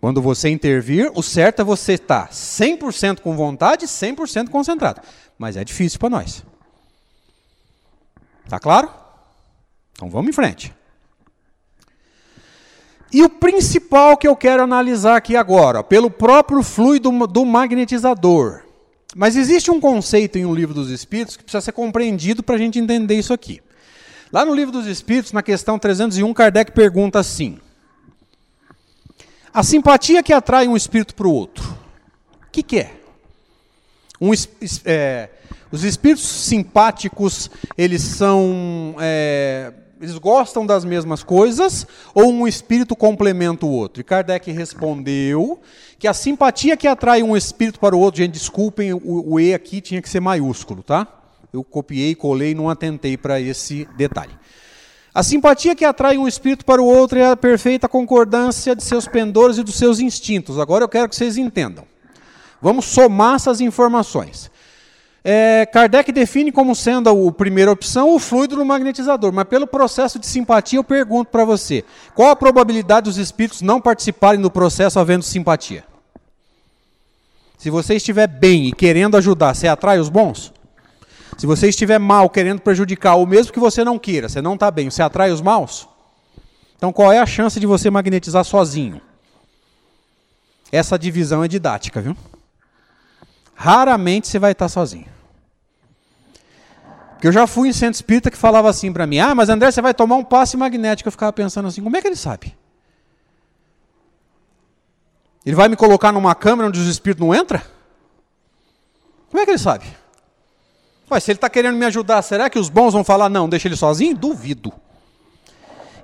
Quando você intervir, o certo é você estar 100% com vontade, 100% concentrado. Mas é difícil para nós. Tá claro? Então vamos em frente. E o principal que eu quero analisar aqui agora, pelo próprio fluido do magnetizador. Mas existe um conceito em um livro dos Espíritos que precisa ser compreendido para a gente entender isso aqui. Lá no livro dos Espíritos, na questão 301, Kardec pergunta assim: A simpatia que atrai um espírito para o outro, o que, que é? Um, é? Os espíritos simpáticos, eles são. É, eles gostam das mesmas coisas ou um espírito complementa o outro? E Kardec respondeu que a simpatia que atrai um espírito para o outro, gente, desculpem, o, o E aqui tinha que ser maiúsculo, tá? Eu copiei, colei e não atentei para esse detalhe. A simpatia que atrai um espírito para o outro é a perfeita concordância de seus pendores e dos seus instintos. Agora eu quero que vocês entendam. Vamos somar essas informações. É, Kardec define como sendo a primeira opção o fluido no magnetizador, mas pelo processo de simpatia eu pergunto para você: qual a probabilidade dos espíritos não participarem do processo havendo simpatia? Se você estiver bem e querendo ajudar, você atrai os bons? Se você estiver mal, querendo prejudicar, ou mesmo que você não queira, você não está bem, você atrai os maus? Então qual é a chance de você magnetizar sozinho? Essa divisão é didática, viu? Raramente você vai estar sozinho. Porque eu já fui em centro espírita que falava assim para mim: Ah, mas André, você vai tomar um passe magnético. Eu ficava pensando assim: como é que ele sabe? Ele vai me colocar numa câmera onde os espíritos não entram? Como é que ele sabe? Ué, se ele está querendo me ajudar, será que os bons vão falar, não, deixa ele sozinho? Duvido.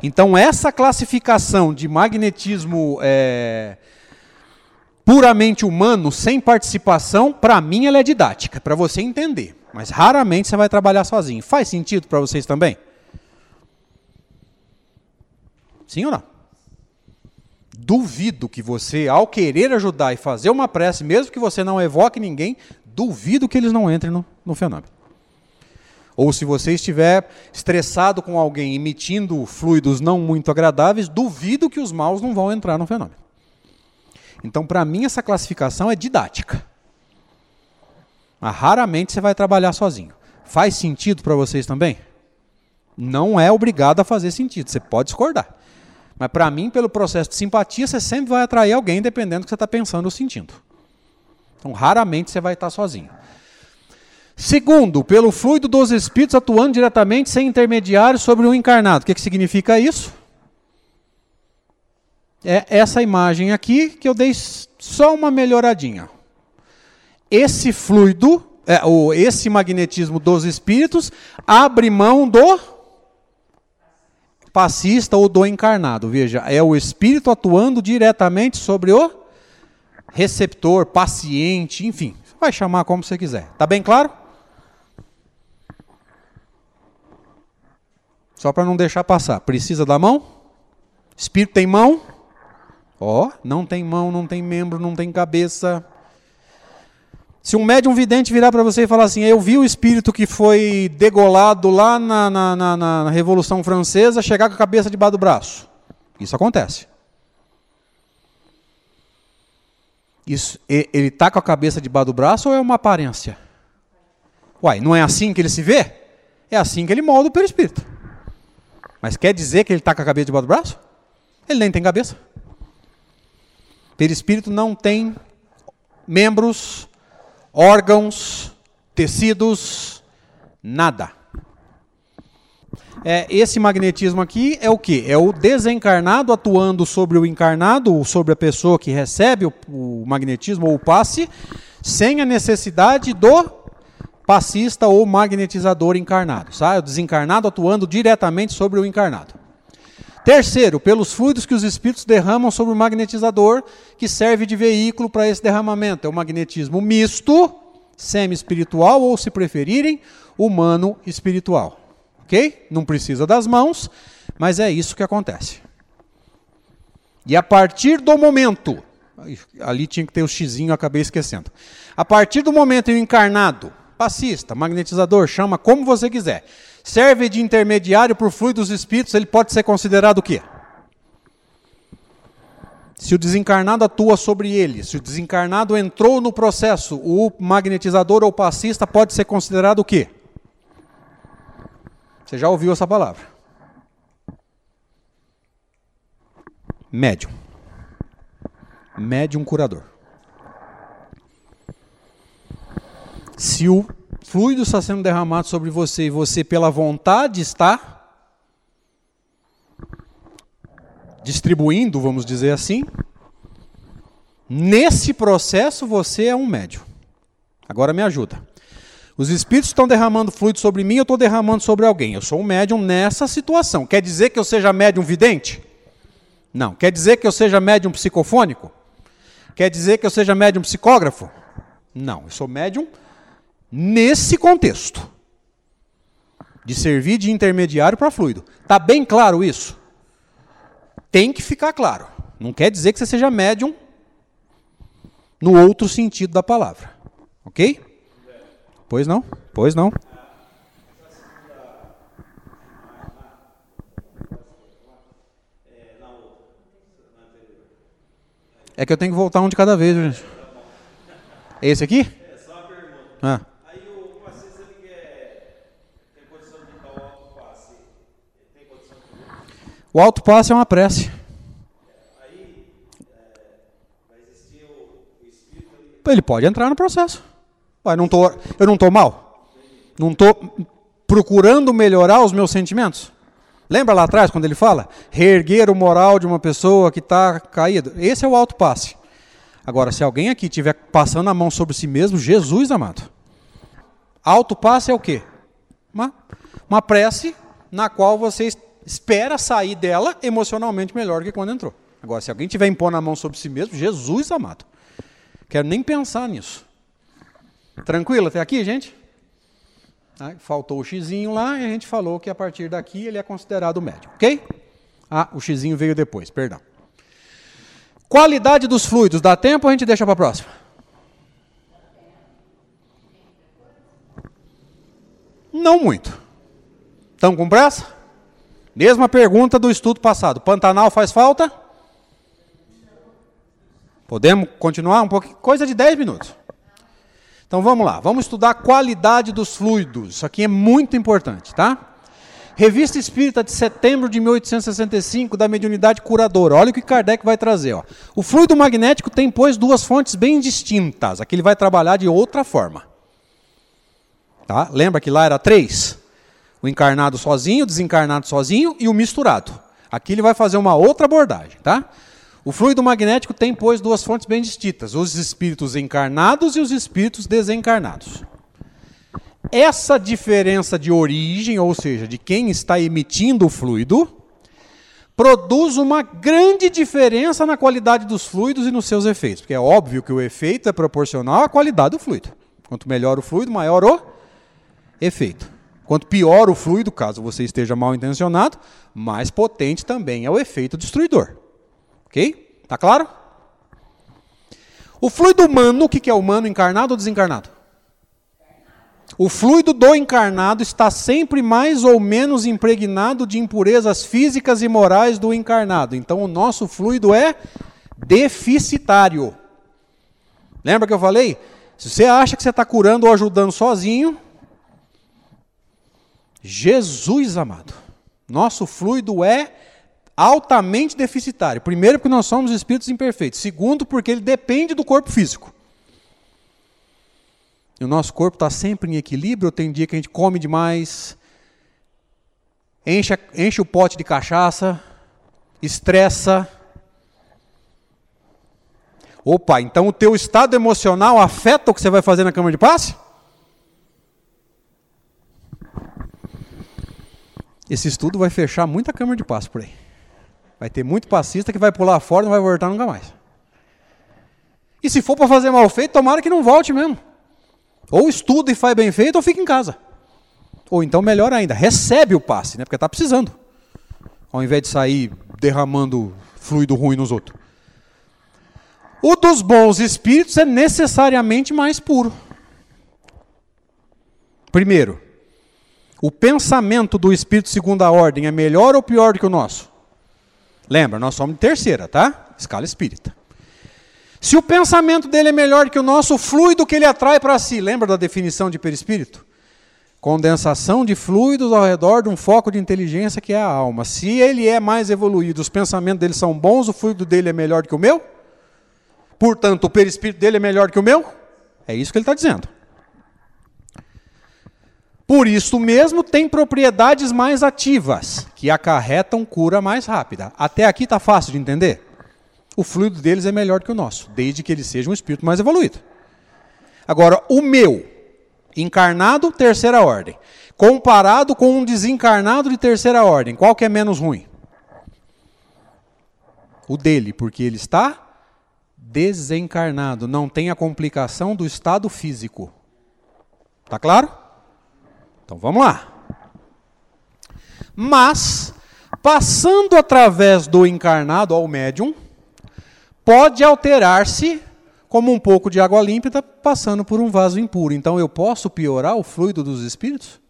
Então, essa classificação de magnetismo é, puramente humano, sem participação, para mim ela é didática, para você entender. Mas raramente você vai trabalhar sozinho. Faz sentido para vocês também? Sim ou não? Duvido que você, ao querer ajudar e fazer uma prece, mesmo que você não evoque ninguém, duvido que eles não entrem no, no fenômeno. Ou se você estiver estressado com alguém emitindo fluidos não muito agradáveis, duvido que os maus não vão entrar no fenômeno. Então, para mim, essa classificação é didática. Mas raramente você vai trabalhar sozinho. Faz sentido para vocês também? Não é obrigado a fazer sentido, você pode discordar. Mas para mim, pelo processo de simpatia, você sempre vai atrair alguém dependendo do que você está pensando ou sentindo. Então, raramente você vai estar sozinho. Segundo, pelo fluido dos espíritos atuando diretamente sem intermediário sobre o encarnado. O que, que significa isso? É essa imagem aqui que eu dei só uma melhoradinha esse fluido, é, ou esse magnetismo dos espíritos, abre mão do passista ou do encarnado. Veja, é o espírito atuando diretamente sobre o receptor, paciente, enfim, vai chamar como você quiser. Tá bem claro? Só para não deixar passar. Precisa da mão? Espírito tem mão? Ó, oh, não tem mão, não tem membro, não tem cabeça. Se um médium vidente virar para você e falar assim, eu vi o espírito que foi degolado lá na, na, na, na Revolução Francesa chegar com a cabeça debaixo do braço. Isso acontece. Isso, ele está com a cabeça debaixo do braço ou é uma aparência? Uai, não é assim que ele se vê? É assim que ele molda o perispírito. Mas quer dizer que ele está com a cabeça debaixo do braço? Ele nem tem cabeça. Perispírito não tem membros, órgãos, tecidos, nada. É, esse magnetismo aqui é o que? É o desencarnado atuando sobre o encarnado, sobre a pessoa que recebe o, o magnetismo ou o passe, sem a necessidade do passista ou magnetizador encarnado. Sabe? O desencarnado atuando diretamente sobre o encarnado. Terceiro, pelos fluidos que os espíritos derramam sobre o magnetizador, que serve de veículo para esse derramamento. É o magnetismo misto, semi-espiritual, ou, se preferirem, humano-espiritual. Ok? Não precisa das mãos, mas é isso que acontece. E a partir do momento, ali tinha que ter o xizinho, acabei esquecendo. A partir do momento em o encarnado, passista, magnetizador, chama como você quiser, serve de intermediário para o fluido dos espíritos, ele pode ser considerado o quê? Se o desencarnado atua sobre ele, se o desencarnado entrou no processo, o magnetizador ou passista pode ser considerado o quê? Você já ouviu essa palavra? Médium. Médium curador. Se o fluido está sendo derramado sobre você e você, pela vontade, está distribuindo, vamos dizer assim, nesse processo você é um médium. Agora me ajuda. Os espíritos estão derramando fluido sobre mim, eu estou derramando sobre alguém. Eu sou um médium nessa situação. Quer dizer que eu seja médium vidente? Não. Quer dizer que eu seja médium psicofônico? Quer dizer que eu seja médium psicógrafo? Não. Eu sou médium nesse contexto de servir de intermediário para fluido. Está bem claro isso? Tem que ficar claro. Não quer dizer que você seja médium no outro sentido da palavra. Ok? Pois não? Pois não. É que eu tenho que voltar um de cada vez, gente. Esse aqui? É só uma pergunta. Ah. Aí o passista ele quer tem condição de dar o alto passe. Tem condição de O alto passe é uma prece. Ele pode entrar no processo. Ué, não tô, eu não estou mal? Não estou procurando melhorar os meus sentimentos? Lembra lá atrás quando ele fala? Reerguer o moral de uma pessoa que está caída. Esse é o alto passe. Agora, se alguém aqui estiver passando a mão sobre si mesmo, Jesus amado. Alto passe é o quê? Uma, uma prece na qual você espera sair dela emocionalmente melhor do que quando entrou. Agora, se alguém estiver impondo a mão sobre si mesmo, Jesus amado. Quero nem pensar nisso. Tranquilo até aqui, gente? Ah, faltou o xizinho lá e a gente falou que a partir daqui ele é considerado médio, ok? Ah, o xizinho veio depois, perdão. Qualidade dos fluidos, dá tempo ou a gente deixa para a próxima? Não muito. Estão com pressa? Mesma pergunta do estudo passado. Pantanal faz falta? Podemos continuar um pouquinho? Coisa de 10 minutos. Então vamos lá, vamos estudar a qualidade dos fluidos. Isso aqui é muito importante, tá? Revista Espírita de setembro de 1865 da mediunidade curadora. Olha o que Kardec vai trazer. Ó. O fluido magnético tem, pois, duas fontes bem distintas. Aqui ele vai trabalhar de outra forma. Tá? Lembra que lá era três? O encarnado sozinho, o desencarnado sozinho e o misturado. Aqui ele vai fazer uma outra abordagem. Tá? O fluido magnético tem, pois, duas fontes bem distintas: os espíritos encarnados e os espíritos desencarnados. Essa diferença de origem, ou seja, de quem está emitindo o fluido, produz uma grande diferença na qualidade dos fluidos e nos seus efeitos. Porque é óbvio que o efeito é proporcional à qualidade do fluido. Quanto melhor o fluido, maior o efeito. Quanto pior o fluido, caso você esteja mal intencionado, mais potente também é o efeito destruidor. Ok? Tá claro? O fluido humano, o que é humano, encarnado ou desencarnado? O fluido do encarnado está sempre mais ou menos impregnado de impurezas físicas e morais do encarnado. Então o nosso fluido é deficitário. Lembra que eu falei? Se você acha que você está curando ou ajudando sozinho, Jesus amado, nosso fluido é altamente deficitário. Primeiro, porque nós somos espíritos imperfeitos. Segundo, porque ele depende do corpo físico. E o nosso corpo está sempre em equilíbrio. Tem dia que a gente come demais, enche, enche o pote de cachaça, estressa. Opa, então o teu estado emocional afeta o que você vai fazer na cama de passe? Esse estudo vai fechar muita câmara de passe por aí. Vai ter muito passista que vai pular fora e não vai voltar nunca mais. E se for para fazer mal feito, tomara que não volte mesmo. Ou estuda e faz bem feito, ou fica em casa. Ou então, melhor ainda, recebe o passe, né? porque está precisando. Ao invés de sair derramando fluido ruim nos outros. O dos bons espíritos é necessariamente mais puro. Primeiro, o pensamento do espírito segunda ordem é melhor ou pior do que o nosso? Lembra, nós somos de terceira, tá? Escala espírita. Se o pensamento dele é melhor que o nosso, o fluido que ele atrai para si, lembra da definição de perispírito? Condensação de fluidos ao redor de um foco de inteligência que é a alma. Se ele é mais evoluído, os pensamentos dele são bons, o fluido dele é melhor que o meu? Portanto, o perispírito dele é melhor que o meu? É isso que ele está dizendo. Por isso mesmo, tem propriedades mais ativas, que acarretam cura mais rápida. Até aqui está fácil de entender? O fluido deles é melhor que o nosso, desde que ele seja um espírito mais evoluído. Agora, o meu, encarnado, terceira ordem, comparado com um desencarnado de terceira ordem, qual que é menos ruim? O dele, porque ele está desencarnado, não tem a complicação do estado físico. Tá claro? Então vamos lá. Mas, passando através do encarnado ao médium, pode alterar-se como um pouco de água límpida passando por um vaso impuro. Então eu posso piorar o fluido dos espíritos?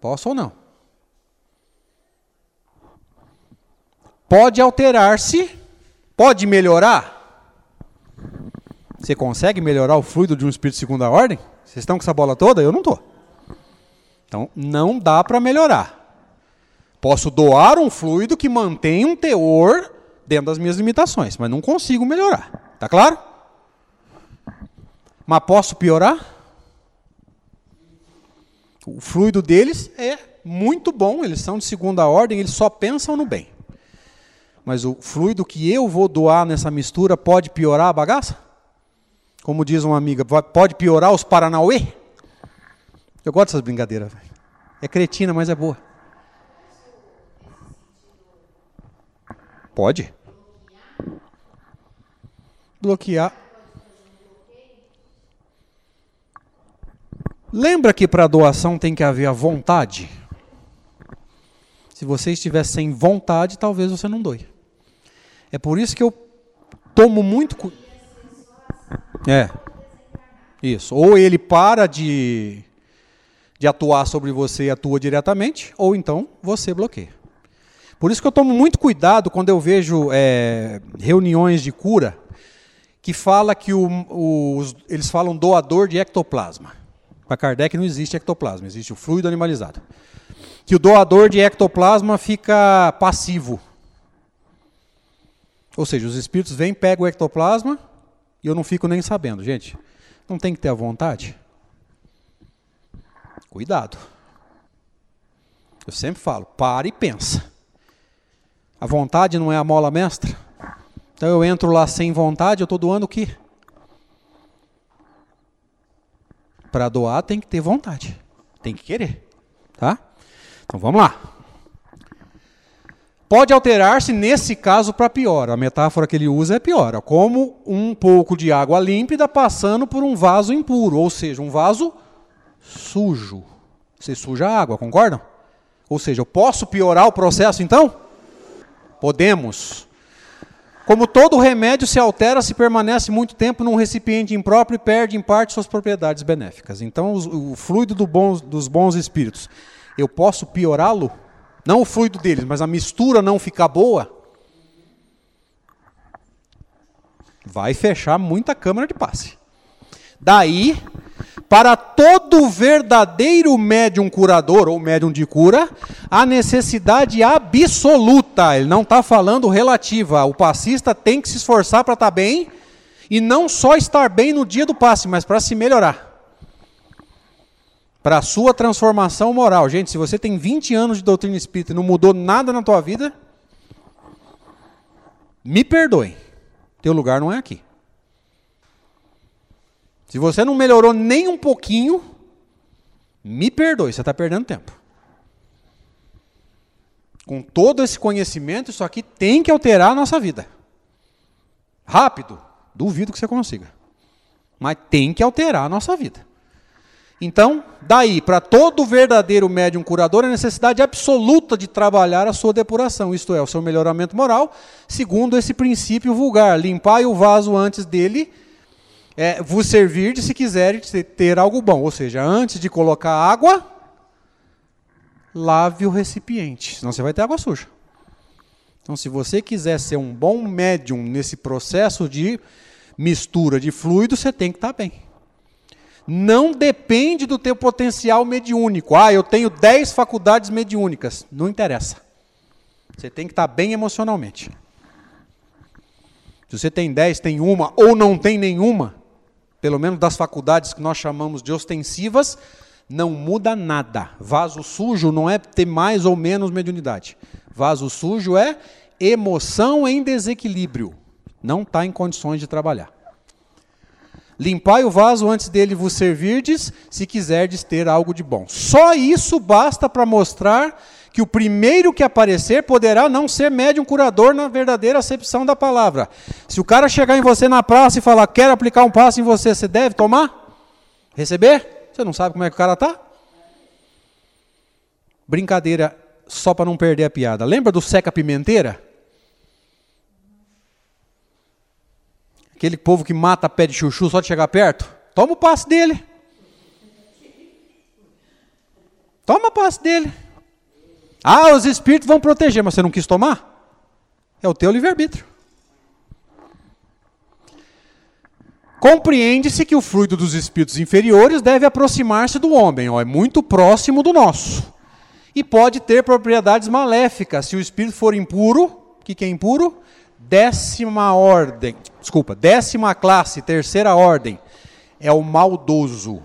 Posso ou não? Pode alterar-se? Pode melhorar? Você consegue melhorar o fluido de um espírito de segunda ordem? Vocês estão com essa bola toda? Eu não estou. Então, não dá para melhorar. Posso doar um fluido que mantém um teor dentro das minhas limitações, mas não consigo melhorar. Tá claro? Mas posso piorar? O fluido deles é muito bom, eles são de segunda ordem, eles só pensam no bem. Mas o fluido que eu vou doar nessa mistura pode piorar a bagaça? Como diz uma amiga, pode piorar os Paranauê? Eu gosto dessas brincadeiras. É cretina, mas é boa. Pode. Bloquear. Lembra que para doação tem que haver a vontade? Se você estiver sem vontade, talvez você não doe. É por isso que eu tomo muito cuidado é. Isso. Ou ele para de, de atuar sobre você e atua diretamente, ou então você bloqueia. Por isso que eu tomo muito cuidado quando eu vejo é, reuniões de cura que fala que o, o, eles falam doador de ectoplasma. Para Kardec não existe ectoplasma, existe o fluido animalizado. Que o doador de ectoplasma fica passivo. Ou seja, os espíritos vêm, pegam o ectoplasma, eu não fico nem sabendo. Gente, não tem que ter a vontade? Cuidado. Eu sempre falo, para e pensa. A vontade não é a mola mestra? Então eu entro lá sem vontade, eu estou doando o quê? Para doar tem que ter vontade. Tem que querer. Tá? Então vamos lá pode alterar-se nesse caso para pior. A metáfora que ele usa é pior, como um pouco de água límpida passando por um vaso impuro, ou seja, um vaso sujo. Você suja a água, concordam? Ou seja, eu posso piorar o processo então? Podemos. Como todo remédio se altera se permanece muito tempo num recipiente impróprio e perde em parte suas propriedades benéficas. Então, o fluido do bons, dos bons espíritos, eu posso piorá-lo? Não o fluido deles, mas a mistura não ficar boa, vai fechar muita câmara de passe. Daí, para todo verdadeiro médium curador ou médium de cura, a necessidade absoluta, ele não está falando relativa, o passista tem que se esforçar para estar tá bem, e não só estar bem no dia do passe, mas para se melhorar para a sua transformação moral. Gente, se você tem 20 anos de doutrina espírita e não mudou nada na tua vida, me perdoe. Teu lugar não é aqui. Se você não melhorou nem um pouquinho, me perdoe, você está perdendo tempo. Com todo esse conhecimento, isso aqui tem que alterar a nossa vida. Rápido, duvido que você consiga. Mas tem que alterar a nossa vida. Então, daí, para todo verdadeiro médium curador, a necessidade absoluta de trabalhar a sua depuração, isto é, o seu melhoramento moral, segundo esse princípio vulgar: limpar o vaso antes dele é, vos servir de se quiser ter algo bom. Ou seja, antes de colocar água, lave o recipiente, senão você vai ter água suja. Então, se você quiser ser um bom médium nesse processo de mistura de fluido, você tem que estar bem. Não depende do teu potencial mediúnico. Ah, eu tenho 10 faculdades mediúnicas. Não interessa. Você tem que estar bem emocionalmente. Se você tem 10, tem uma ou não tem nenhuma, pelo menos das faculdades que nós chamamos de ostensivas, não muda nada. Vaso sujo não é ter mais ou menos mediunidade. Vaso sujo é emoção em desequilíbrio. Não está em condições de trabalhar. Limpai o vaso antes dele vos servirdes, se quiserdes ter algo de bom. Só isso basta para mostrar que o primeiro que aparecer poderá não ser médium curador na verdadeira acepção da palavra. Se o cara chegar em você na praça e falar, quero aplicar um passo em você, você deve tomar? Receber? Você não sabe como é que o cara está? Brincadeira, só para não perder a piada. Lembra do seca pimenteira? Aquele povo que mata pé de chuchu só de chegar perto? Toma o passe dele. Toma o passe dele. Ah, os espíritos vão proteger, mas você não quis tomar? É o teu livre-arbítrio. Compreende-se que o fluido dos espíritos inferiores deve aproximar-se do homem, ó, é muito próximo do nosso. E pode ter propriedades maléficas. Se o espírito for impuro, o que, que é impuro? Décima ordem, desculpa, décima classe, terceira ordem, é o maldoso,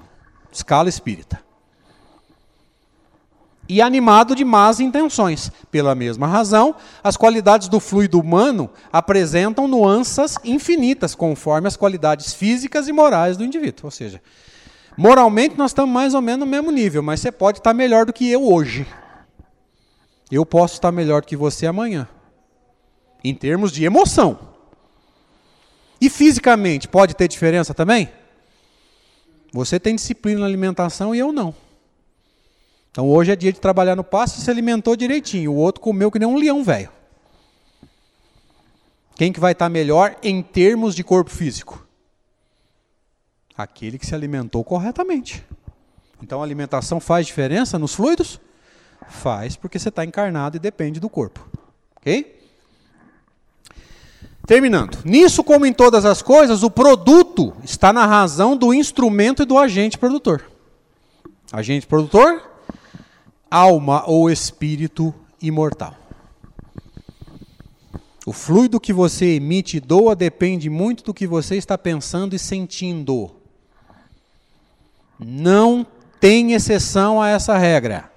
escala espírita. E animado de más intenções. Pela mesma razão, as qualidades do fluido humano apresentam nuances infinitas, conforme as qualidades físicas e morais do indivíduo. Ou seja, moralmente nós estamos mais ou menos no mesmo nível, mas você pode estar melhor do que eu hoje. Eu posso estar melhor do que você amanhã em termos de emoção. E fisicamente, pode ter diferença também? Você tem disciplina na alimentação e eu não. Então hoje é dia de trabalhar no pasto e se alimentou direitinho. O outro comeu que nem um leão velho. Quem que vai estar melhor em termos de corpo físico? Aquele que se alimentou corretamente. Então a alimentação faz diferença nos fluidos? Faz, porque você está encarnado e depende do corpo. Ok? Terminando. Nisso, como em todas as coisas, o produto está na razão do instrumento e do agente produtor. Agente produtor, alma ou espírito imortal. O fluido que você emite e doa depende muito do que você está pensando e sentindo. Não tem exceção a essa regra.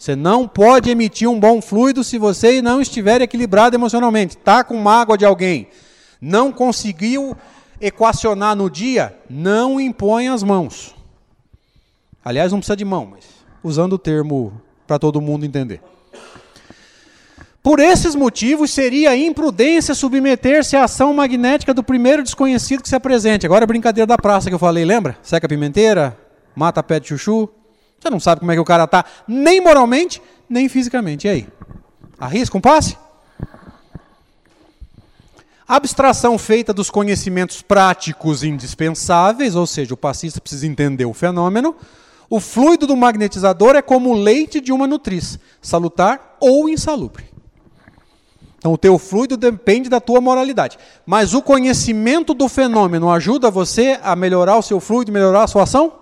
Você não pode emitir um bom fluido se você não estiver equilibrado emocionalmente. Está com mágoa de alguém, não conseguiu equacionar no dia, não impõe as mãos. Aliás, não precisa de mão, mas usando o termo para todo mundo entender. Por esses motivos, seria imprudência submeter-se à ação magnética do primeiro desconhecido que se apresente. Agora a brincadeira da praça que eu falei, lembra? Seca pimenteira, mata pé de chuchu. Você não sabe como é que o cara está, nem moralmente, nem fisicamente. E aí? Arrisca um passe? Abstração feita dos conhecimentos práticos indispensáveis, ou seja, o passista precisa entender o fenômeno. O fluido do magnetizador é como o leite de uma nutriz, salutar ou insalubre. Então, o teu fluido depende da tua moralidade. Mas o conhecimento do fenômeno ajuda você a melhorar o seu fluido, melhorar a sua ação?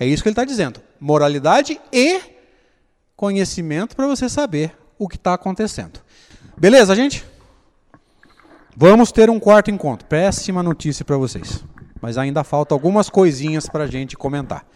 É isso que ele está dizendo. Moralidade e conhecimento para você saber o que está acontecendo. Beleza, gente? Vamos ter um quarto encontro. Péssima notícia para vocês. Mas ainda falta algumas coisinhas para a gente comentar.